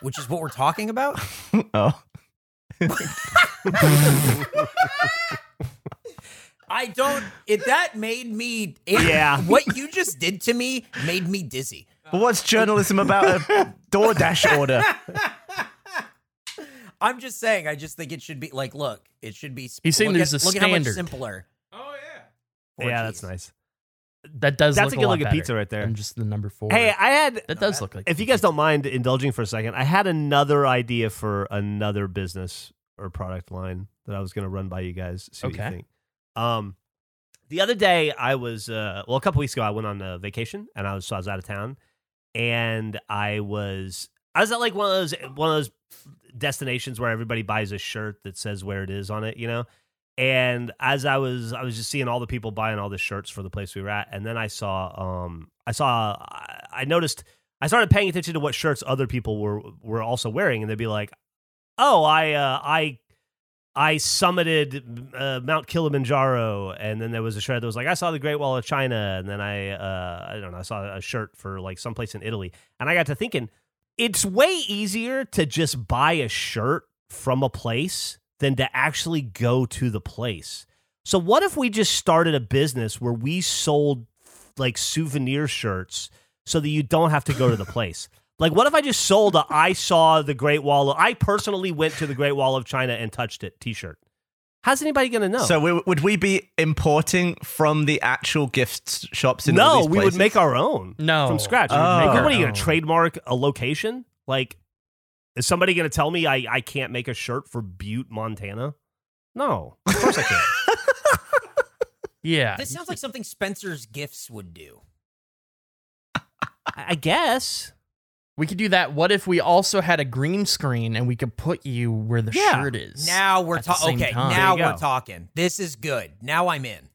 which is what we're talking about. oh. I don't. It that made me. It, Yeah. What you just did to me made me dizzy. But what's journalism about a DoorDash order? I'm just saying. I just think it should be like. Look, it should be. He's saying look there's at, a look at how much standard. simpler. Oh, yeah. Yeah, that's nice. That does look. That's look a good lot look at better pizza right there. than just the number four. Hey, I had. that does look like If you guys don't mind indulging for a second, I had another idea for another business or product line that I was going to run by you guys. See what Okay. you think. Um, The other day, I was uh, well, a couple weeks ago, I went on a vacation, and I was so I was out of town, and I was I was at like one of those one of those destinations where everybody buys a shirt that says where it is on it, you know. And as I was, I was just seeing all the people buying all the shirts for the place we were at, and then I saw, um, I saw, I noticed, I started paying attention to what shirts other people were were also wearing, and they'd be like, "Oh, I, uh, I I summited uh, Mount Kilimanjaro, and then there was a shirt that was like, "I saw the Great Wall of China," and then I, uh, I don't know, I saw a shirt for like someplace in Italy, and I got to thinking, it's way easier to just buy a shirt from a place than to actually go to the place. So what if we just started a business where we sold like souvenir shirts so that you don't have to go to the place? Like, what if I just sold a I saw the Great Wall of, I personally went to the Great Wall of China and touched it t shirt? How's anybody going to know? So we, would we be importing from the actual gift shops in all no, these we would make our own. No. From scratch. We Oh. make- Make what are you going to oh. trademark a location? Like, is somebody going to tell me I, I can't make a shirt for Butte, Montana? No, of course I can't. Yeah. This sounds like something Spencer's Gifts would do. I I guess. We could do that. What if we also had a green screen and we could put you where the Yeah. shirt is? Now we're talking. Okay, time. now we're go. talking. This is good. Now I'm in.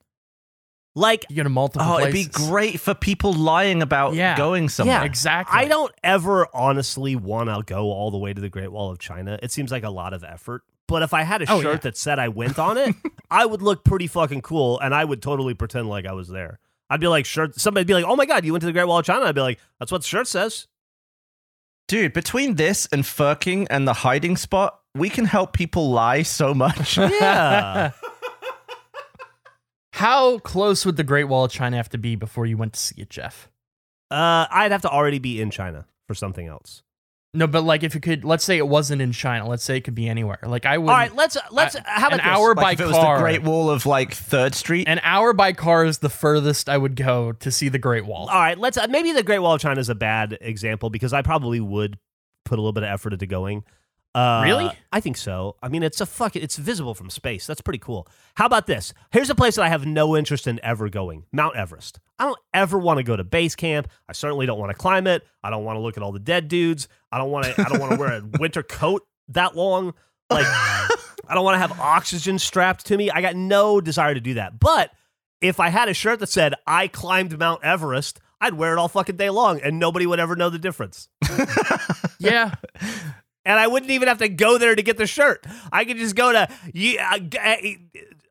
Like, you go to multiple Oh, it'd be great for people lying about Yeah. going somewhere. Yeah. Exactly. I don't ever honestly want to go all the way to the Great Wall of China. It seems like a lot of effort. But if I had a Oh, shirt yeah. that said I went on it, I would look pretty fucking cool and I would totally pretend like I was there. I'd be like, shirt. Somebody'd be like, oh my God, you went to the Great Wall of China. I'd be like, that's what the shirt says. Dude, between this and Furking and the hiding spot, we can help people lie so much. Yeah. How close would the Great Wall of China have to be before you went to see it, Geoff? uh, I'd have to already be in China for something else. No, but like if you could, let's say it wasn't in China. Let's say it could be anywhere. Like I would. All right, let's let's I- how about an this? hour like by if it was car. the Great Wall of like Third Street. An hour by car is the furthest I would go to see the Great Wall. All right, let's uh, maybe the Great Wall of China is a bad example because I probably would put a little bit of effort into going. Uh, Really? I think so. I mean, it's a fucking it's visible from space. That's pretty cool. How about this? Here's a place that I have no interest in ever going: Mount Everest. I don't ever want to go to base camp. I certainly don't want to climb it. I don't want to look at all the dead dudes. I don't want to. I don't want to wear a winter coat that long. Like, I don't want to have oxygen strapped to me. I got no desire to do that. But if I had a shirt that said I climbed Mount Everest, I'd wear it all fucking day long, and nobody would ever know the difference. Yeah, And I wouldn't even have to go there to get the shirt. I could just go to you, uh,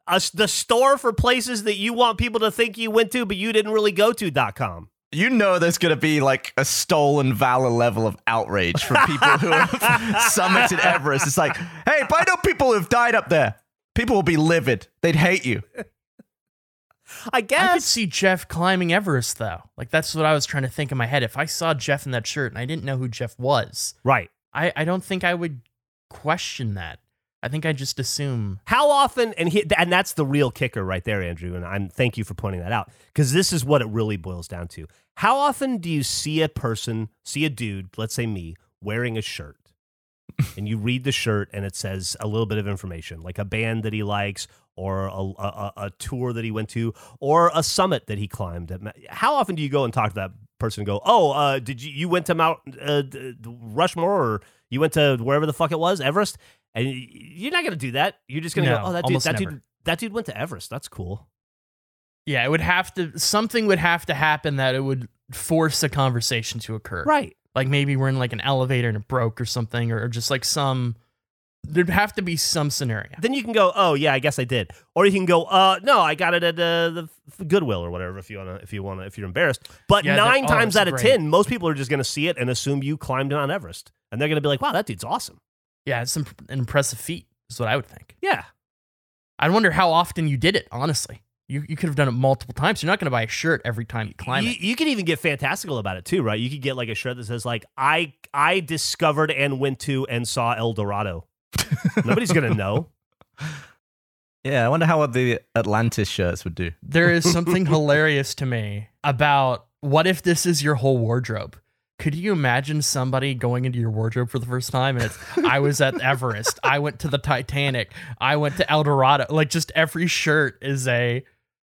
g- uh, the store for places that you want people to think you went to, but you didn't really go to.com. you know there's going to be like a stolen valor level of outrage from people who have summited Everest. It's like, hey, but I know people who've died up there. People will be livid. They'd hate you. I guess. I could see Geoff climbing Everest though. Like that's what I was trying to think in my head. If I saw Geoff in that shirt and I didn't know who Geoff was, right. I, I don't think I would question that. I think I just assume. How often, and he, and that's the real kicker right there, Andrew. And I'm thank you for pointing that out because this is what it really boils down to. How often do you see a person, see a dude, let's say me, wearing a shirt, and you read the shirt and it says a little bit of information, like a band that he likes, or a, a, a tour that he went to, or a summit that he climbed. How often do you go and talk to that person and go, "Oh, uh, did you you went to Mount uh, Rushmore, or you went to wherever the fuck it was, Everest?" And you're not gonna do that. You're just gonna No, go, "Oh, that dude, that never. dude, that dude went to Everest. That's cool." Yeah, it would have to something would have to happen that it would force a conversation to occur. Right. Like maybe we're in like an elevator and it broke or something, or just like some. There'd have to be some scenario. Then you can go, "Oh yeah, I guess I did," or you can go, "Uh, no, I got it at uh, the Goodwill or whatever." If you wanna, if you wanna, if you're embarrassed. But Yeah, nine times out of great. ten, most people are just gonna see it and assume you climbed Mount Everest, and they're gonna be like, "Wow, that dude's awesome." Yeah, it's some, an impressive feat, is what I would think. Yeah. I wonder how often you did it, honestly. You, you could have done it multiple times. You're not going to buy a shirt every time you climb you, it. you could even get fantastical about it too, right? You could get like a shirt that says like I I discovered and went to and saw El Dorado. Nobody's gonna know. Yeah, I wonder how the Atlantis shirts would do. There is something hilarious to me about what if this is your whole wardrobe? Could you imagine somebody going into your wardrobe for the first time and it's I was at Everest, I went to the Titanic, I went to El Dorado. Like just every shirt is a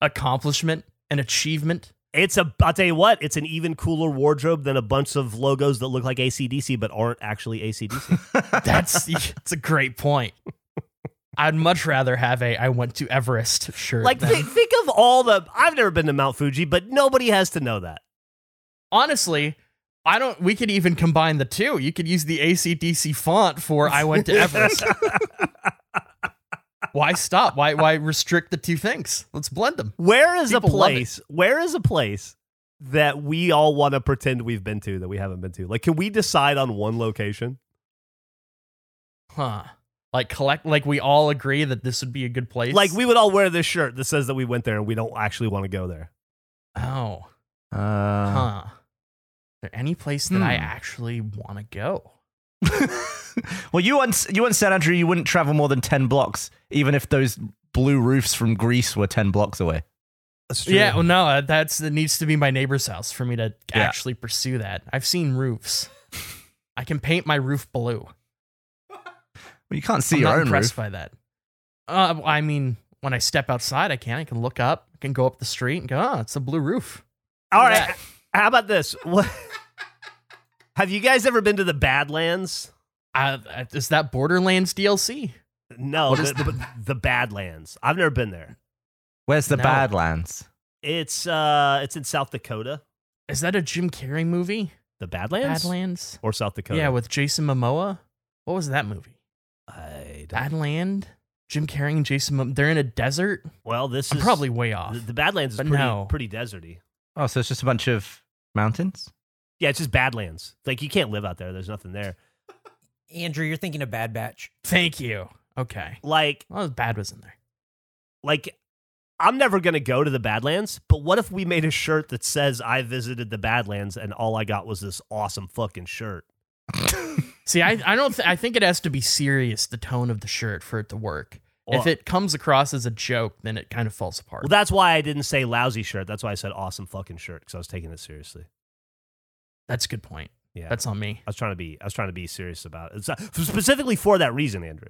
accomplishment, an achievement. It's a. I'll tell you what. It's an even cooler wardrobe than a bunch of logos that look like ACDC but aren't actually ACDC. That's that's a great point. I'd much rather have a I went to Everest shirt. like, than- think, think of all the. I've never been to Mount Fuji, but nobody has to know that. honestly, I don't. We could even combine the two. You could use the ACDC font for I went to Everest. why stop? Why why restrict the two things? Let's blend them. Where is People a place? Where is a place that we all want to pretend we've been to that we haven't been to? Like, can we decide on one location? Huh. Like collect like we all agree that this would be a good place. Like, we would all wear this shirt that says that we went there and we don't actually want to go there. Oh. Uh, Huh. Is there any place that I Hmm. actually want to go? well, you once you once said Andrew you wouldn't travel more than ten blocks, even if those blue roofs from Greece were ten blocks away. That's Yeah, well, no, uh, that's that needs to be my neighbor's house for me to Yeah. actually pursue that. I've seen roofs. I can paint my roof blue. Well, you can't see I'm your not own impressed roof. by that. Uh, I mean, when I step outside, I can. I can look up. I can go up the street and go, oh, it's a blue roof. All Look right. that. How about this? What? Have you guys ever been to the Badlands? Uh, is that Borderlands DLC? No, the, the, the Badlands. I've never been there. Where's the No. Badlands? It's uh, it's in South Dakota. Is that a Jim Carrey movie? The Badlands, Badlands? or South Dakota? Yeah, with Jason Momoa. What was that movie? I don't, Badland? Jim Carrey and Jason Momoa. They're in a desert? well, this I'm is probably way off. the, the Badlands is pretty no. pretty deserty. Oh, so it's just a bunch of mountains. Yeah, it's just Badlands. Like you can't live out there. There's nothing there. Andrew, you're thinking of Bad Batch. Thank you. Okay. Like Well, bad was in there. like I'm never gonna go to the Badlands. But what if we made a shirt that says I visited the Badlands and all I got was this awesome fucking shirt? See, I, I don't. Th- I think it has to be serious. The tone of the shirt for it to work. if it comes across as a joke, then it kind of falls apart. Well, that's why I didn't say lousy shirt. That's why I said awesome fucking shirt because I was taking it seriously. That's a good point. Yeah, That's on me. I was trying to be. I was trying to be serious about it. It's specifically for that reason, Andrew.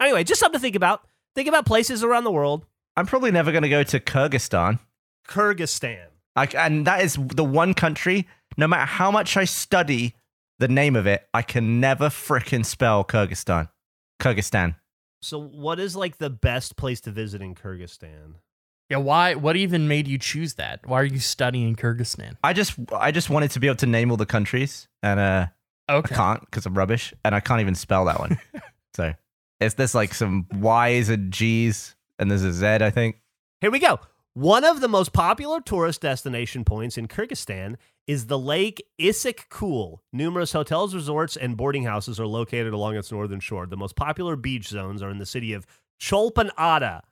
Anyway, just something to think about. Think about places around the world. I'm probably never going to go to Kyrgyzstan. Kyrgyzstan. I, and that is the one country, no matter how much I study the name of it, I can never frickin' spell Kyrgyzstan. Kyrgyzstan. So, what is like the best place to visit in Kyrgyzstan? Yeah. Why? What even made you choose that? Why are you studying Kyrgyzstan? I just I just wanted to be able to name all the countries, and uh, I can't because I'm rubbish, and I can't even spell that one. so it's there's like some Y's and G's, and there's a Z, I think. Here we go. One of the most popular tourist destination points in Kyrgyzstan is the Lake Issyk Kul. Numerous hotels, resorts, and boarding houses are located along its northern shore. The most popular beach zones are in the city of Cholpon-Ata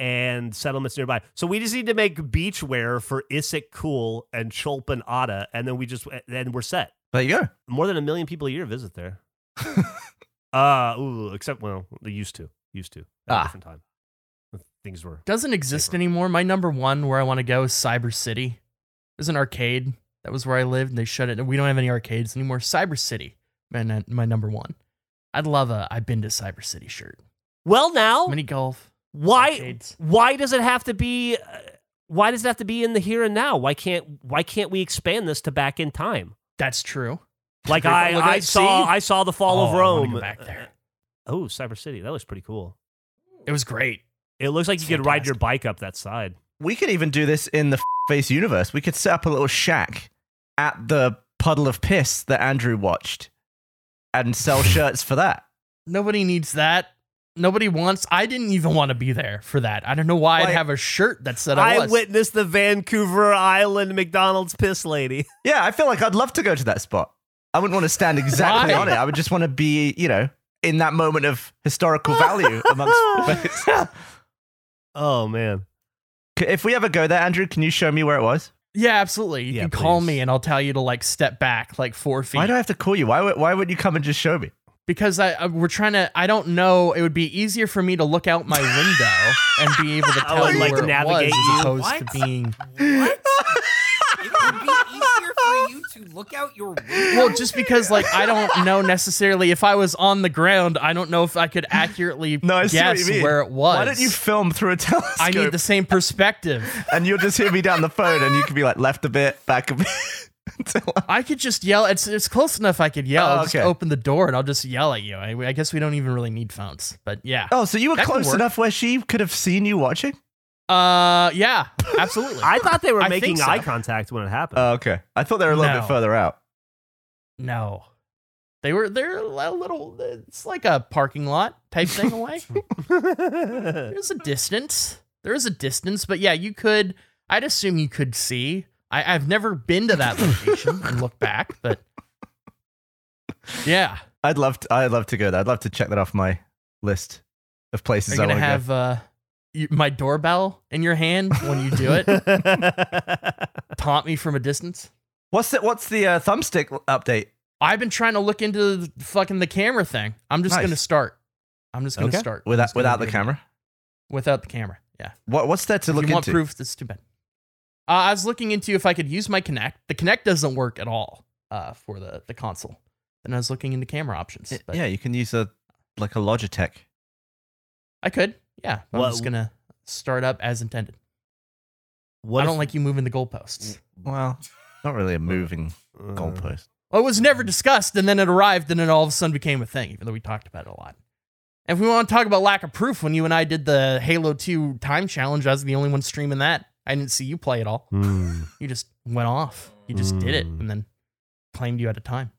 and settlements nearby. So we just need to make beach wear for Issyk Kul and Cholpon-Ata, and then we just then we're set. There you go. More than a million people a year visit there. uh, ooh, except well, they used to, used to at Ah. a different time. Things were Doesn't exist Safer. anymore. My number one where I want to go is Cyber City. There's an arcade. That was where I lived, and they shut it. We don't have any arcades anymore. Cyber City, man, my number one. I'd love a I've been to Cyber City shirt. well now. Mini golf. Why arcades. why does it have to be uh, why does it have to be in the here and now why can't why can't we expand this to back in time That's true. like i i saw see? i saw the fall Oh, of rome back there. oh cyber city that looks pretty cool It was great. it looks like It's you could ride your bike up that side We could even do this in the face universe. We could set up a little shack at the puddle of piss that Andrew watched, and sell shirts for that. Nobody needs that. Nobody wants. I didn't even want to be there for that. I don't know why Why- I'd have a shirt that said I, i was. witnessed the vancouver island mcdonald's piss lady Yeah, I feel like I'd love to go to that spot. I wouldn't want to stand exactly on it. I would just want to be, you know, in that moment of historical value amongst. oh man if we ever go there, Andrew, can you show me where it was? yeah, absolutely. You Yeah, can call please. me and I'll tell you to like step back like four feet. Why do I have to call you? Why would why would you come and just show me? Because I, I we're trying to. I don't know. It would be easier for me to look out my window and be able to tell you like, where it was navigate as opposed What? to being. What? it would be easier for for you to look out your window? Well, just because like I don't know necessarily if I was on the ground, I don't know if I could accurately No, I guess where it was. Why don't you film through a telescope? I need the same perspective. and you'll just hear me down the phone, and you can be like left a bit, back a bit. Until I- I could just yell. It's it's close enough. I could yell. Oh, I'll just open the door and I'll just yell at you. I, I guess we don't even really need phones, but yeah. oh, so you were That could close work. enough where she could have seen you watching? Uh, yeah, absolutely. I thought they were I making so. eye contact when it happened. Oh, okay. I thought they were a little No. bit further out. no, they were they're a little. It's like a parking lot type thing away. There's a distance. There is a distance, but yeah, you could. I'd assume you could see. I, I've never been to that location and look back, but yeah, I'd love to. I'd love to go there. I'd love to check that off my list of are places you I gonna want to have uh, you, my doorbell in your hand when you do it? Taunt me from a distance. What's the What's the uh, thumbstick update? I've been trying to look into the fucking the camera thing. I'm just Nice. gonna start. I'm just gonna Okay. start Without without the do it. camera. Without the camera, yeah. What What's there to if look you want into? proof, that's too bad. Uh, I was looking into if I could use my Kinect. The Kinect doesn't work at all uh, for the the console. And I was looking into camera options. But yeah, you can use a like a Logitech. I could. Yeah, I'm just gonna start up as intended. What I don't like you moving the goalposts. Well, not really a moving goalpost. Well, it was never discussed, and then it arrived, and then all of a sudden became a thing, even though we talked about it a lot. And if we want to talk about lack of proof, when you and I did the Halo 2 time challenge, I was the only one streaming that. I didn't see you play at all. Hmm. You just went off. You just did it, Mm. and then claimed you had a time.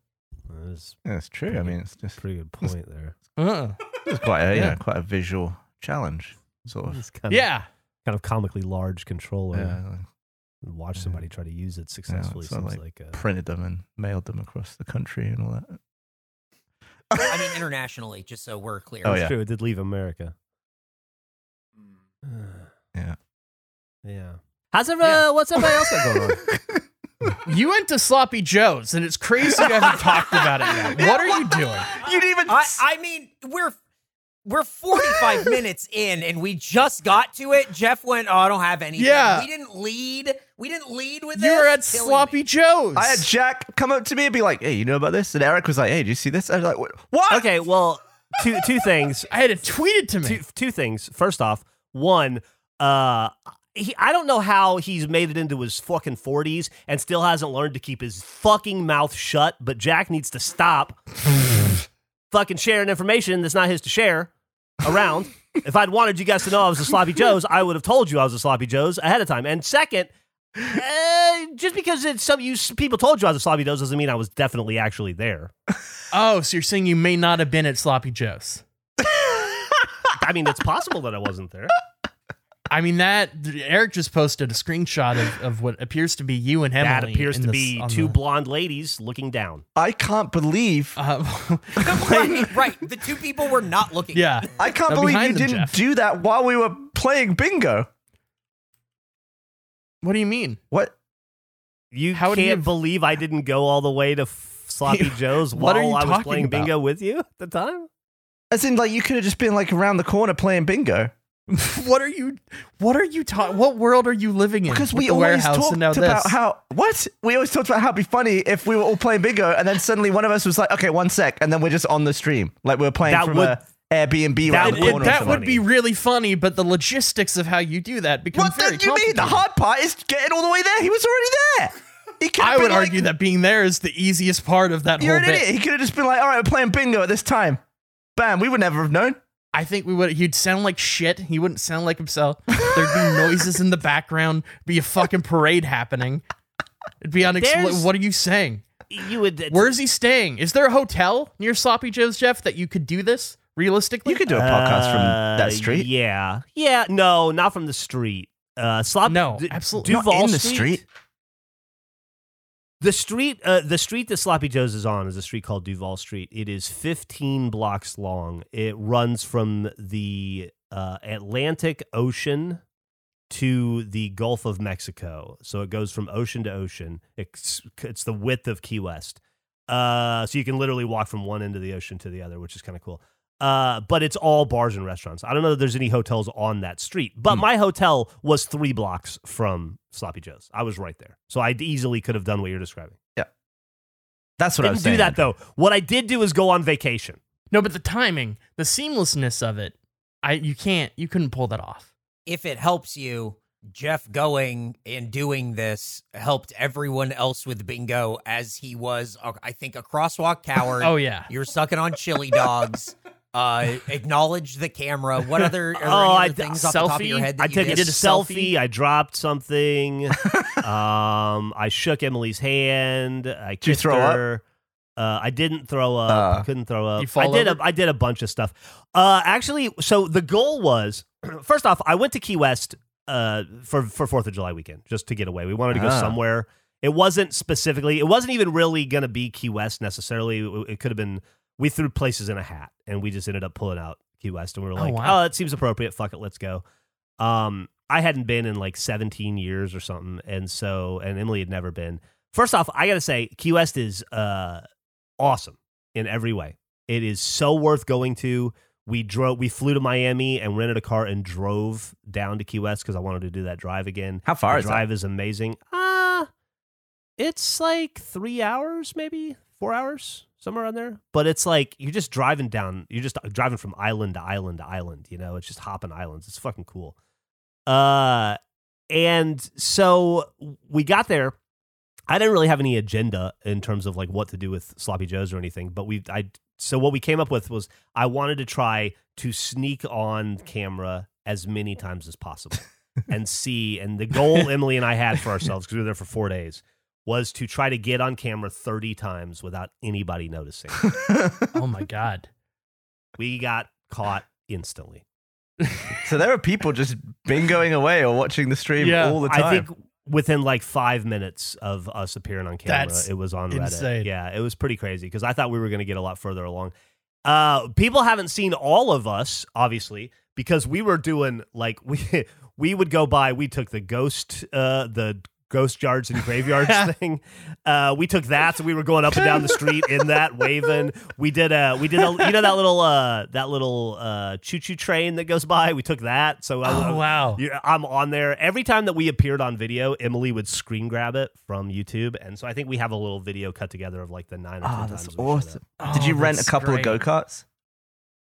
That's Yeah, it's true. I mean, it's just a pretty good point there. Uh, it's quite a you Yeah. quite a visual challenge, sort of. It's kind of, yeah. kind of comically large controller. Yeah, And watch Yeah. somebody try to use it successfully sort of seems like like, a, printed them and mailed them across the country and all that. I mean, internationally, just so we're clear. Oh, It's yeah. true. It did leave America. Yeah. Yeah. How's every, Yeah. uh, what's everybody else got going on? You went to Sloppy Joe's, and it's crazy you haven't talked about it yet. What are you doing? You didn't even. I, I mean, we're we're 45 minutes in and we just got to it. Geoff went, "Oh, I don't have anything." Yeah. We didn't lead. We didn't lead with You this. were at Killing Sloppy me. Joe's. I had Jack come up to me and be like, "Hey, you know about this?" And Eric was like, "Hey, do you see this?" I was like, "What?" what? Okay, well, two two things. I had it tweeted to me. Two two things. First off, one, uh he, I don't know how he's made it into his fucking 40s and still hasn't learned to keep his fucking mouth shut, but Jack needs to stop fucking sharing information that's not his to share around. if I'd wanted you guys to know I was a Sloppy Joe's, I would have told you I was a Sloppy Joe's ahead of time. And second, uh, just because it's some you people told you I was a Sloppy Joe's doesn't mean I was definitely actually there. Oh, so you're saying you may not have been at Sloppy Joe's? I mean, it's possible that I wasn't there. I mean that Eric just posted a screenshot of, of what appears to be you and Emily. that appears to the- be two the- blonde ladies looking down. I can't believe. uh, right, right. The two people were not looking. yeah. I can't No, believe you them, didn't Geoff. do that while we were playing bingo. What do you mean? What? You How would can't have- believe I didn't go all the way to f- Sloppy Joe's while I was playing about? bingo with you at the time. As in, like you could have just been like around the corner playing bingo. what are you? What are you talking? What world are you living in? Because we the always talked about this? how what we always talked about how it'd be funny if we were all playing bingo and then suddenly one of us was like, okay, one sec, and then we're just on the stream, like we're playing That from would- a Airbnb that around the would- corner. or that would be really funny, but the logistics of how you do that become What very do you mean? The hard part is getting all the way there. He was already there. He I would like, argue that being there is the easiest part of that you're whole an bit. idiot. He could have just been like, all right, we're playing bingo at this time. Bam, we would never have known. I think we would. He'd sound like shit. He wouldn't sound like himself. There'd be noises in the background. Be a fucking parade happening. It'd be There's- unexplainable. What are you saying? You would. Where is he staying? Is there a hotel near Sloppy Joe's, Geoff, that you could do this realistically? You could do a podcast from Uh, that street. Yeah, yeah. No, not from the street. Uh, Sloppy. No, D- absolutely not Duval in the street. The street, uh, the street that Sloppy Joe's is on is a street called Duval Street. It is 15 blocks long. It runs from the uh, Atlantic Ocean to the Gulf of Mexico. So it goes from ocean to ocean. It's it's the width of Key West. Uh, so you can literally walk from one end of the ocean to the other, which is kind of cool. Uh, but it's all bars and restaurants. I don't know that there's any hotels on that street, but my hotel was three blocks from Sloppy Joe's. I was right there, so I easily could have done what you're describing. Yeah, that's what I Didn't was do that though. What I did do is go on vacation. No, but the timing, the seamlessness of it, I you can't you couldn't pull that off. if it helps you, Geoff going and doing this helped everyone else with bingo as he was, uh, I think, a crosswalk coward. Oh yeah. You're sucking on chili dogs. Uh, acknowledge the camera. What other, Oh, any I other d- things off the top of your selfie? head that I you took did? a, did a selfie. selfie? I dropped something. um, I shook Emily's hand. I Did you kissed throw up? her. Uh, I didn't throw up. Uh, I couldn't throw up. you I did. over? A, I did a bunch of stuff. Uh, actually, so the goal was first off, I went to Key West uh for for Fourth of July weekend just to get away. We wanted to go Ah. somewhere. It wasn't specifically. It wasn't even really going to be Key West necessarily. It, it could have been. We threw places in a hat, and we just ended up pulling out Key West, and we were Oh, like, wow. "Oh, that seems appropriate. Fuck it, let's go." Um, I hadn't been in like 17 years or something, and so and Emily had never been. First off, I got to say, Key West is uh awesome in every way. It is so worth going to. We drove, we flew to Miami and rented a car and drove down to Key West because I wanted to do that drive again. How far the is that? drive is amazing. Uh it's like three hours, maybe four hours, somewhere on there. But it's like you're just driving down. You're just driving from island to island to island. You know, it's just hopping islands. It's fucking cool. Uh, and so we got there. I didn't really have any agenda in terms of like what to do with sloppy joes or anything, but we I so what we came up with was I wanted to try to sneak on camera as many times as possible and see and the goal Emily and I had for ourselves because we were there for 4 days was to try to get on camera 30 times without anybody noticing. Oh my god. we got caught instantly. so there are people just bingoing away or watching the stream Yeah, all the time. I think within like five minutes of us appearing on camera, That's it was on Reddit. insane. Yeah, it was pretty crazy because I thought we were going to get a lot further along. Uh, people haven't seen all of us, obviously, because we were doing like we we would go by. We took the ghost, uh, the ghost yards and graveyards thing. Uh, we took that, so we were going up and down the street in that waving. We did a we did a you know that little uh that little uh choo choo train that goes by. We took that. So I, Oh wow. I'm on there every time that we appeared on video. Emily would screen grab it from YouTube, and so I think we have a little video cut together of like the nine or ten Oh, times. that's we showed up. awesome. Did you Oh, rent a couple great. of go karts?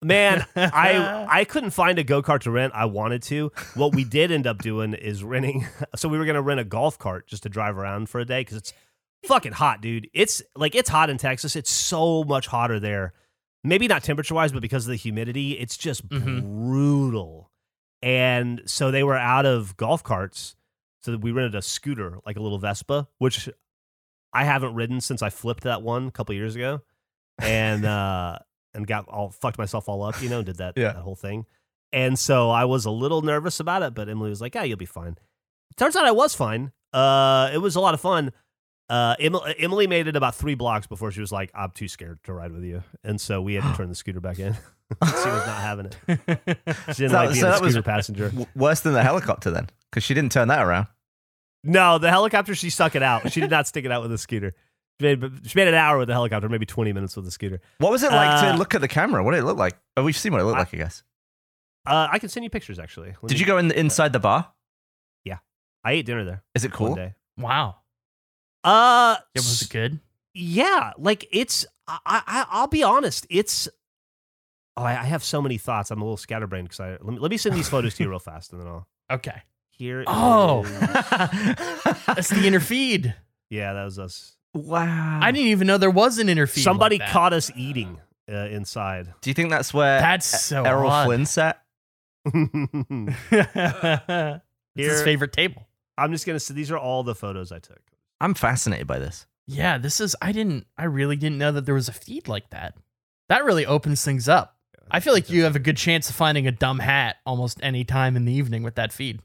Man, I I couldn't find a go kart to rent. I wanted to. What we did end up doing is renting. So we were gonna rent a golf cart just to drive around for a day because it's fucking hot, dude. It's like it's hot in Texas. It's so much hotter there. Maybe not temperature wise, but because of the humidity, it's just Mhm. brutal. And so they were out of golf carts, so we rented a scooter, like a little Vespa, which I haven't ridden since I flipped that one a couple years ago, and uh, and got all fucked myself all up, you know, did that Yeah. that whole thing. And so I was a little nervous about it, but Emily was like, "Yeah, you'll be fine." Turns out I was fine. Uh, it was a lot of fun. Uh, Emily, Emily made it about three blocks before she was like, "I'm too scared to ride with you," and so we had to turn the scooter back in. she was not having it. She didn't So- like being so a scooter passenger. W- worse than the helicopter then, because she didn't turn that around. No, the helicopter. She stuck it out. She did not stick it out with the scooter. She made, an hour with the helicopter, maybe twenty minutes with the scooter. What was it like Uh, to look at the camera? What did it look like? Oh, we've seen what it looked I- like, I guess. Uh, I can send you pictures actually. Let Did me- you go in the, inside the bar? Yeah. I ate dinner there Is it one cool? day. wow. Uh, It was good. yeah, like it's. I, I I'll be honest. It's. Oh, I, I have so many thoughts. I'm a little scatterbrained because I let me, let me send these photos to you real fast, and then I'll. Okay. Here. Oh. is- That's the inner feed. yeah, that was us. Wow. I didn't even know there was an inner feed. Somebody like that. caught us eating uh, inside. Do you think that's where That's so Errol odd. Flynn sat? it's his favorite table. I'm just gonna. say These are all the photos I took. I'm fascinated by this. Yeah, this is. I didn't. I really didn't know that there was a feed like that. That really opens things up. I feel like you have a good chance of finding a dumb hat almost any time in the evening with that feed.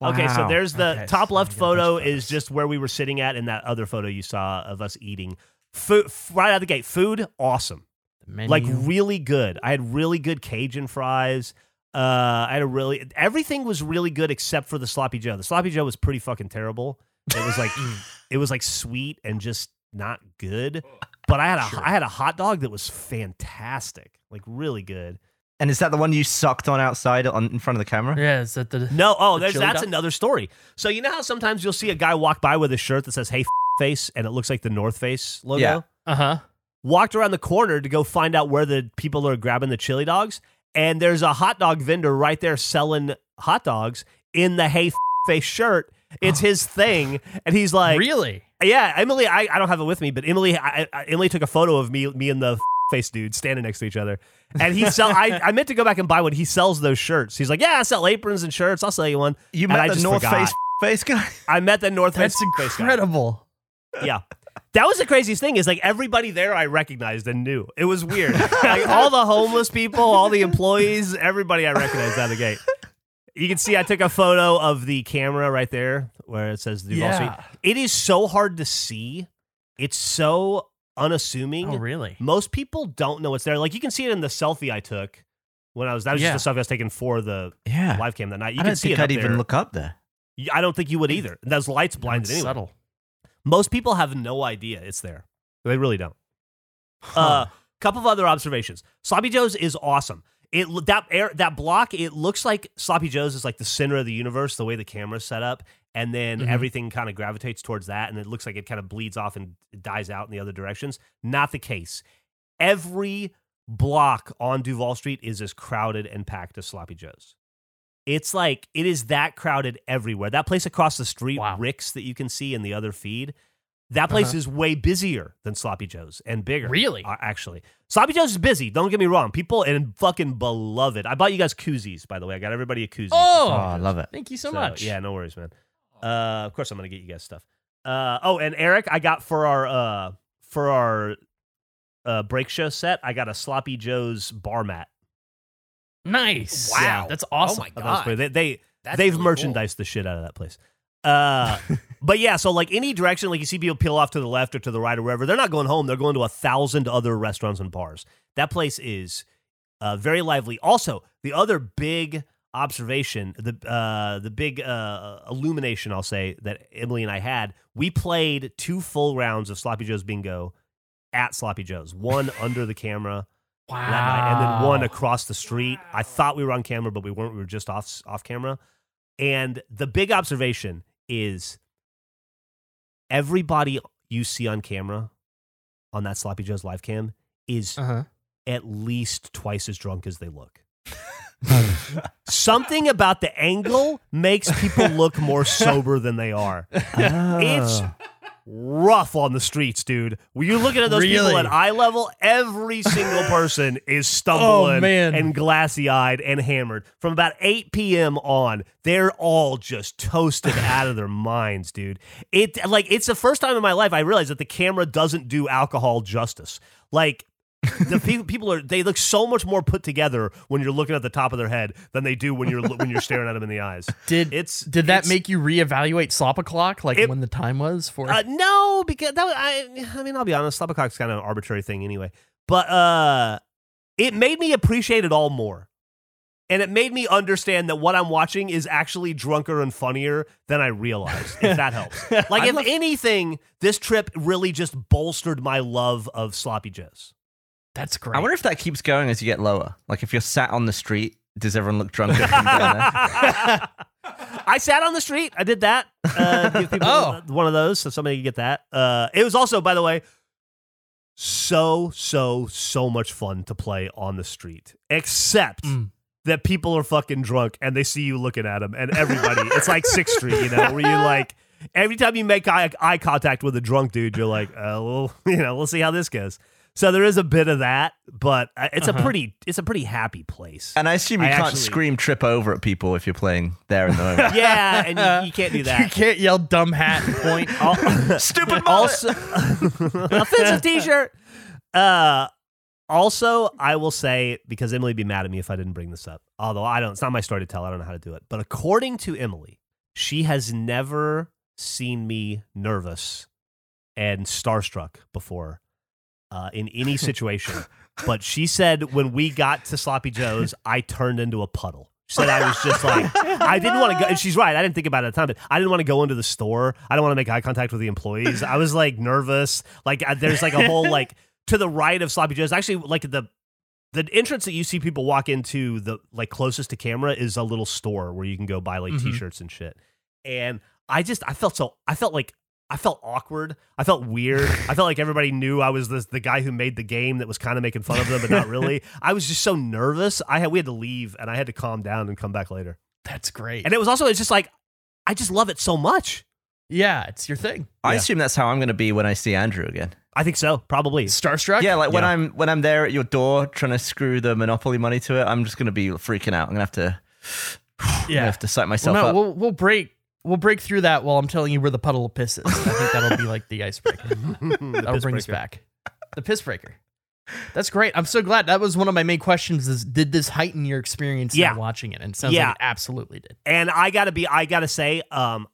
Okay, so there's the Okay, top left I get a bunch photo is just where we were sitting at, and that other photo you saw of us eating. Food right out of the gate, food awesome, like really good. I had really good Cajun fries. Uh, I had a really everything was really good except for the sloppy Joe. The sloppy Joe was pretty fucking terrible. It was like it was like sweet and just not good. But I had a I Sure. had a hot dog that was fantastic, like really good. And is that the one you sucked on outside on in front of the camera? Yeah, is that the No, oh, The there's that's dog? another story. So you know how sometimes you'll see a guy walk by with a shirt that says "Hey f- face" and it looks like the North Face logo. Yeah. uh huh? Walked around the corner to go find out where the people are grabbing the chili dogs, and there's a hot dog vendor right there selling hot dogs in the "Hey f- face" shirt. It's his thing, and he's like, really? Yeah, Emily. I, I don't have it with me, but Emily, I, I, Emily took a photo of me, me and the f- face dude standing next to each other, and he sell. I, I meant to go back and buy one. He sells those shirts. He's like, yeah, I sell aprons and shirts. I'll sell you one. You And met I the North forgot. Face face guy. I met the North Face That's face guy. incredible. Yeah. That was the craziest thing is like everybody there I recognized and knew. It was weird. like all the homeless people, all the employees, everybody I recognized out of the gate. You can see I took a photo of the camera right there where it says Duval Street. Yeah. It is so hard to see. It's so unassuming. Oh, really? Most people don't know it's there. Like you can see it in the selfie I took when I was that was Yeah. just the stuff I was taking for the Yeah. live cam that night. You I can don't see think it I'd even there. look up there. I don't think you would either. Those lights blinded anyway. subtle. Most people have no idea it's there. They really don't. Uh, couple of other observations. Sloppy Joe's is awesome. It that air that block. It looks like Sloppy Joe's is like the center of the universe, the way the camera's set up, and then Mhm. everything kind of gravitates towards that, and it looks like it kind of bleeds off and dies out in the other directions. Not the case. Every block on Duval Street is as crowded and packed as Sloppy Joe's. It's like it is that crowded everywhere. That place across the street, Wow. Rick's that you can see in the other feed, that place Uh-huh. is way busier than Sloppy Joe's and bigger. Really? uh, actually, Sloppy Joe's is busy. Don't get me wrong. People and fucking beloved. I bought you guys koozies, by the way. I got everybody a koozie. Oh, Oh, I love it. Thank you so, much. Yeah, no worries, man. Uh, of course, I'm gonna get you guys stuff. Uh, oh, and Eric, I got for our uh for our uh break show set, I got a Sloppy Joe's bar mat. Nice. Wow. Yeah, that's awesome. Oh my I thought was god. They, they That's they've really cool. merchandised the shit out of that place. Uh, but yeah, so like any direction, like you see people peel off to the left or to the right or wherever, they're not going home. They're going to a thousand other restaurants and bars. That place is uh, very lively. Also, the other big observation, the uh, the big uh, illumination, I'll say that Emily and I had, we played two full rounds of Sloppy Joe's Bingo at Sloppy Joe's. One under the camera Wow. night, and then one across the street. I thought we were on camera, but we weren't. We were just off off camera. And the big observation is everybody you see on camera on that Sloppy Joe's live cam is Uh-huh. at least twice as drunk as they look. Something about the angle makes people look more sober than they are. It's Ah. rough on the streets, dude. When you're looking at those Really? people at eye level, every single person is stumbling Oh, and glassy eyed and hammered. From about 8 p.m. on, they're all just toasted out of their minds, dude. It like it's the first time in my life I realized that the camera doesn't do alcohol justice. Like the pe- people are they look so much more put together when you're looking at the top of their head than they do when you're when you're staring at them in the eyes. Did It's did that it's- make you reevaluate Slop o'clock, like It- when the time was for? Uh, no, because that was, I. I mean, I'll be honest. Slop o'clock's kind of an arbitrary thing anyway. But uh, it made me appreciate it all more, and it made me understand that what I'm watching is actually drunker and funnier than I realized. if that helps. Like, I'd if love- anything, this trip really just bolstered my love of sloppy joes. That's great. I wonder if that keeps going as you get lower. Like if you're sat on the street, does everyone look drunker from down there? I sat on the street. I did that. Uh, give people Oh. one of those so somebody could get that. Uh, it was also, by the way, so so so much fun to play on the street. Except Mm. that people are fucking drunk and they see you looking at them, and everybody. it's like Sixth Street, you know, where you like every time you make eye, eye contact with a drunk dude, you're like, uh, well, you know, we'll see how this goes. So there is a bit of that, but uh, it's a Uh-huh. pretty it's a pretty happy place. And I assume you I can't actually- scream trip over at people if you're playing there in the moment. yeah, and you, you can't do that. you can't yell dumb hat and point. Stupid also offensive t-shirt uh also i will say because emily would be mad at me if i didn't bring this up although i don't it's not my story to tell i don't know how to do it but according to emily she has never seen me nervous and starstruck before uh, in any situation but she said when we got to sloppy joe's i turned into a puddle She said I was just like I didn't want to go. And she's right. I didn't think about it at the time, but I didn't want to go into the store. I don't want to make eye contact with the employees. I was like nervous. Like I- there's like a whole like to the right of Sloppy Joe's. Actually, like the the entrance that you see people walk into the like closest to camera is a little store where you can go buy like Mhm. t-shirts and shit. And I just I felt so I felt like I felt awkward. I felt weird. I felt like everybody knew I was this, the guy who made the game that was kind of making fun of them, but not really. I was just so nervous. I had we had to leave, and I had to calm down and come back later. That's great. And it was also it's just like I just love it so much. yeah, it's your thing. I Yeah. assume that's how I'm going to be when I see Andrew again. I think so, probably. Starstruck. Yeah, like when Yeah. I'm when I'm there at your door trying to screw the monopoly money to it, I'm just going to be freaking out. I'm going to have to yeah. gonna have to psych Well, myself no, up. we'll we'll break we'll break through that while I'm telling you where the puddle of piss is. I think that'll be like the icebreaker. That'll bring us back. The piss breaker. That's great. I'm so glad. That was one of my main questions is did this heighten your experience Yeah. watching it? And it sounds Yeah. like it absolutely did. And I gotta be, I gotta say, um,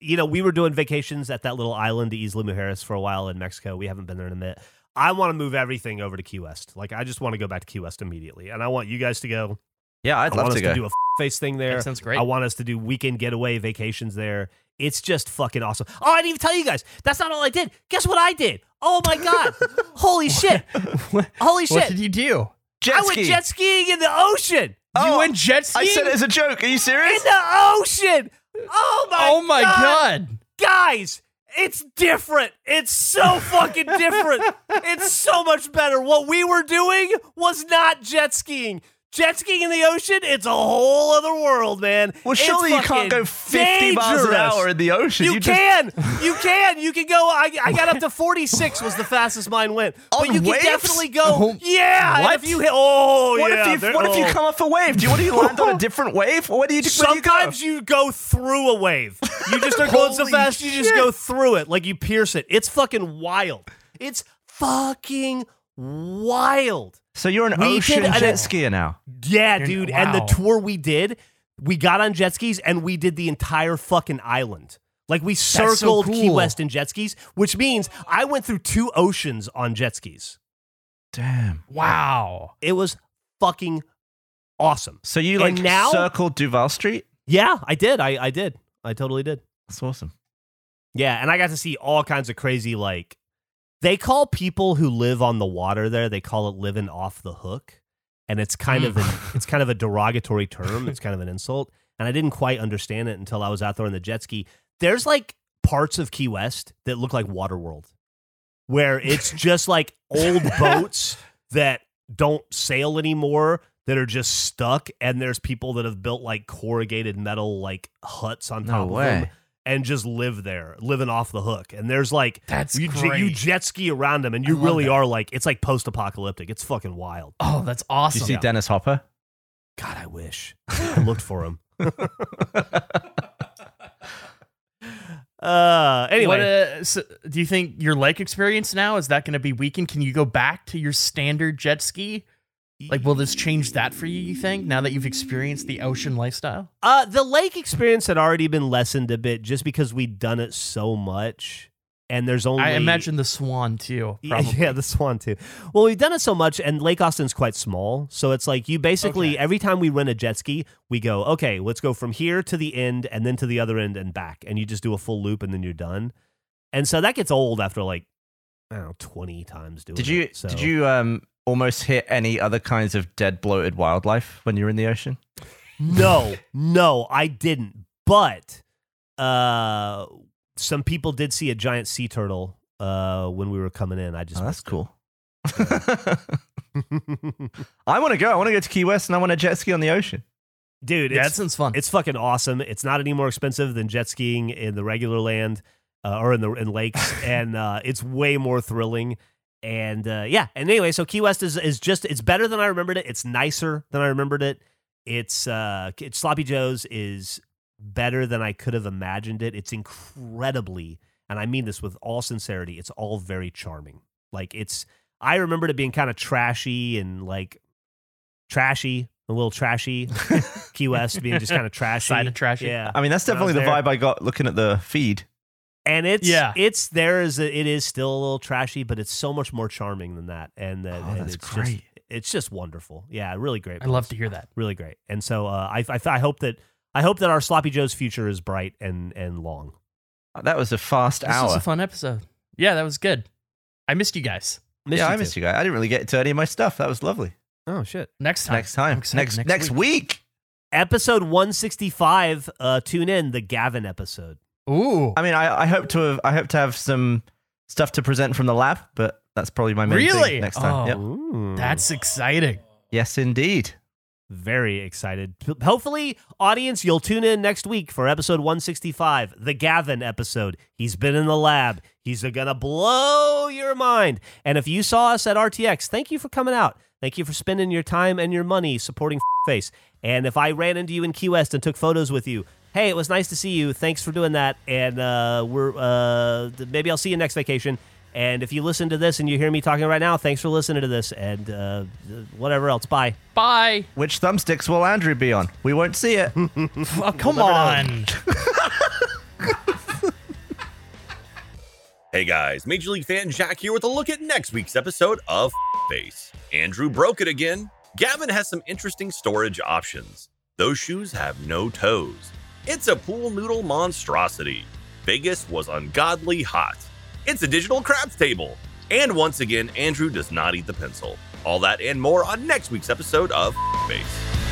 you know, we were doing vacations at that little island, Isla Mujeres, for a while in Mexico. We haven't been there in a minute. I want to move everything over to Key West. Like, I just want to go back to Key West immediately, and I want you guys to go. Yeah, I'd I love want to us go. to do a face thing there. That sounds great. I want us to do weekend getaway vacations there. It's just fucking awesome. Oh, I didn't even tell you guys. That's not all I did. Guess what I did? Oh my god! Holy shit! what, Holy what shit! did you do? jet I went jet skiing in the ocean. you Oh, went jet skiing. I said it as a joke. Are you serious? In the ocean. Oh my! oh my god. guys, it's different. It's so fucking different. It's so much better. What we were doing was not jet skiing. Jet skiing in the ocean, it's a whole other world, man. Well, It's surely you can't go 50 miles an hour in the ocean. You, just- can, you can, you can go. I, I got up to forty six was the fastest mine went, but you waves? can definitely go. Oh, yeah, what? if you hit, oh What yeah. if you What if you oh. come off a wave? Do you want to land on a different wave? What do you? Do you go? Sometimes you go through a wave. You just are going so fast, you just go through it like you pierce it. It's fucking wild. It's fucking wild. So you're an We ocean did jet skier now. Yeah, You're- dude. And the tour we did, we got on jet skis and we did the entire fucking island. Like we so circled Key. West in jet skis, which means I went through two oceans on jet skis. Damn. Wow. It was fucking awesome. So you like And now- circled Duval Street? Yeah, I did. I, I did. I totally did. That's awesome. Yeah, and I got to see all kinds of crazy like they call people who live on the water there, they call it living off the hook. And it's kind of an, hmm. it's kind of a derogatory term. It's kind of an insult. And I didn't quite understand it until I was out there on the jet ski. There's like parts of Key West that look like Waterworld. Where it's just like old boats that don't sail anymore that are just stuck and there's people that have built like corrugated metal like huts on No top of them way. And just live there, living off the hook. And there's like That's you, j- great. you jet ski around them, and you really that. are like it's like post apocalyptic. It's fucking wild. Oh, that's Did awesome. you see Dennis Hopper? God, I wish I looked for him. uh, anyway, What, uh, so do you think your lake experience now is that going to be weakened? Can you go back to your standard jet ski? Like, will this change that for you? You think now that you've experienced the ocean lifestyle? uh, the lake experience had already been lessened a bit just because we'd done it so much, and there's only I imagine the Swan too. Yeah, Probably. Yeah, the Swan too. Well, we've done it so much, and Lake Austin's quite small, so it's like you basically Okay. every time we rent a jet ski, we go, okay, let's go from here to the end, and then to the other end and back, and you just do a full loop, and then you're done. And so that gets old after like I don't know twenty times doing. Did you It, so. did you um almost hit any other kinds of dead bloated wildlife when you're in the ocean? No, no, I didn't. But uh, some people did see a giant sea turtle uh when we were coming in. I just Oh, that's cool. I want to go. I want to go to Key West and I want to jet ski on the ocean. dude. yeah, that It's, sounds fun. It's fucking awesome. It's not any more expensive than jet skiing in the regular land uh, or in the in lakes, and uh, it's way more thrilling. And uh, yeah, and anyway, so Key West is is just it's better than I remembered it. It's nicer than I remembered it. It's uh, it's Sloppy Joe's is better than I could have imagined it. It's incredibly, and I mean this with all sincerity. It's all very charming. Like it's, I remembered it being kind of trashy and like trashy, a little trashy. Key West being just kind of trashy, Side of trashy. Yeah, I mean, that's When I was definitely the there. vibe I got looking at the feed. And it's Yeah. it's there is a, it is still a little trashy, but it's so much more charming than that. And that Oh, and that's it's great. Just, it's just wonderful. Yeah, really great. I love to hear that. really great. And so uh, I, I I hope that I hope that our Sloppy Joe's future is bright and and long. That was a fast This hour. was a fun episode. Yeah, that was good. I missed you guys. Miss yeah, you I too. missed you guys. I didn't really get to any of my stuff. That was lovely. Oh shit. Next time. Next time. I'm excited. Next next, week. Episode 165. Uh, tune in the Gavin episode. Ooh. I mean, I, I hope to have I hope to have some stuff to present from the lab, but that's probably my main Really? thing next time. Oh. Yep. That's exciting. Yes, indeed. Very excited. Hopefully, audience, you'll tune in next week for episode 165, the Gavin episode. He's been in the lab. He's going to blow your mind. And if you saw us at RTX, thank you for coming out. Thank you for spending your time and your money supporting Face. And if I ran into you in Key West and took photos with you, hey, it was nice to see you. Thanks for doing that. And uh, we're uh, maybe I'll see you next vacation. And if you listen to this and you hear me talking right now, thanks for listening to this and uh, whatever else. Bye. Bye. Which thumbsticks will Andrew be on? We won't see it. Oh, come on. Hey guys, Major League fan Jack here with a look at next week's episode of Face. Andrew broke it again. Gavin has some interesting storage options. Those shoes have no toes. It's a pool noodle monstrosity. Vegas was ungodly hot. It's a digital craps table. And once again, Andrew does not eat the pencil. All that and more on next week's episode of Face.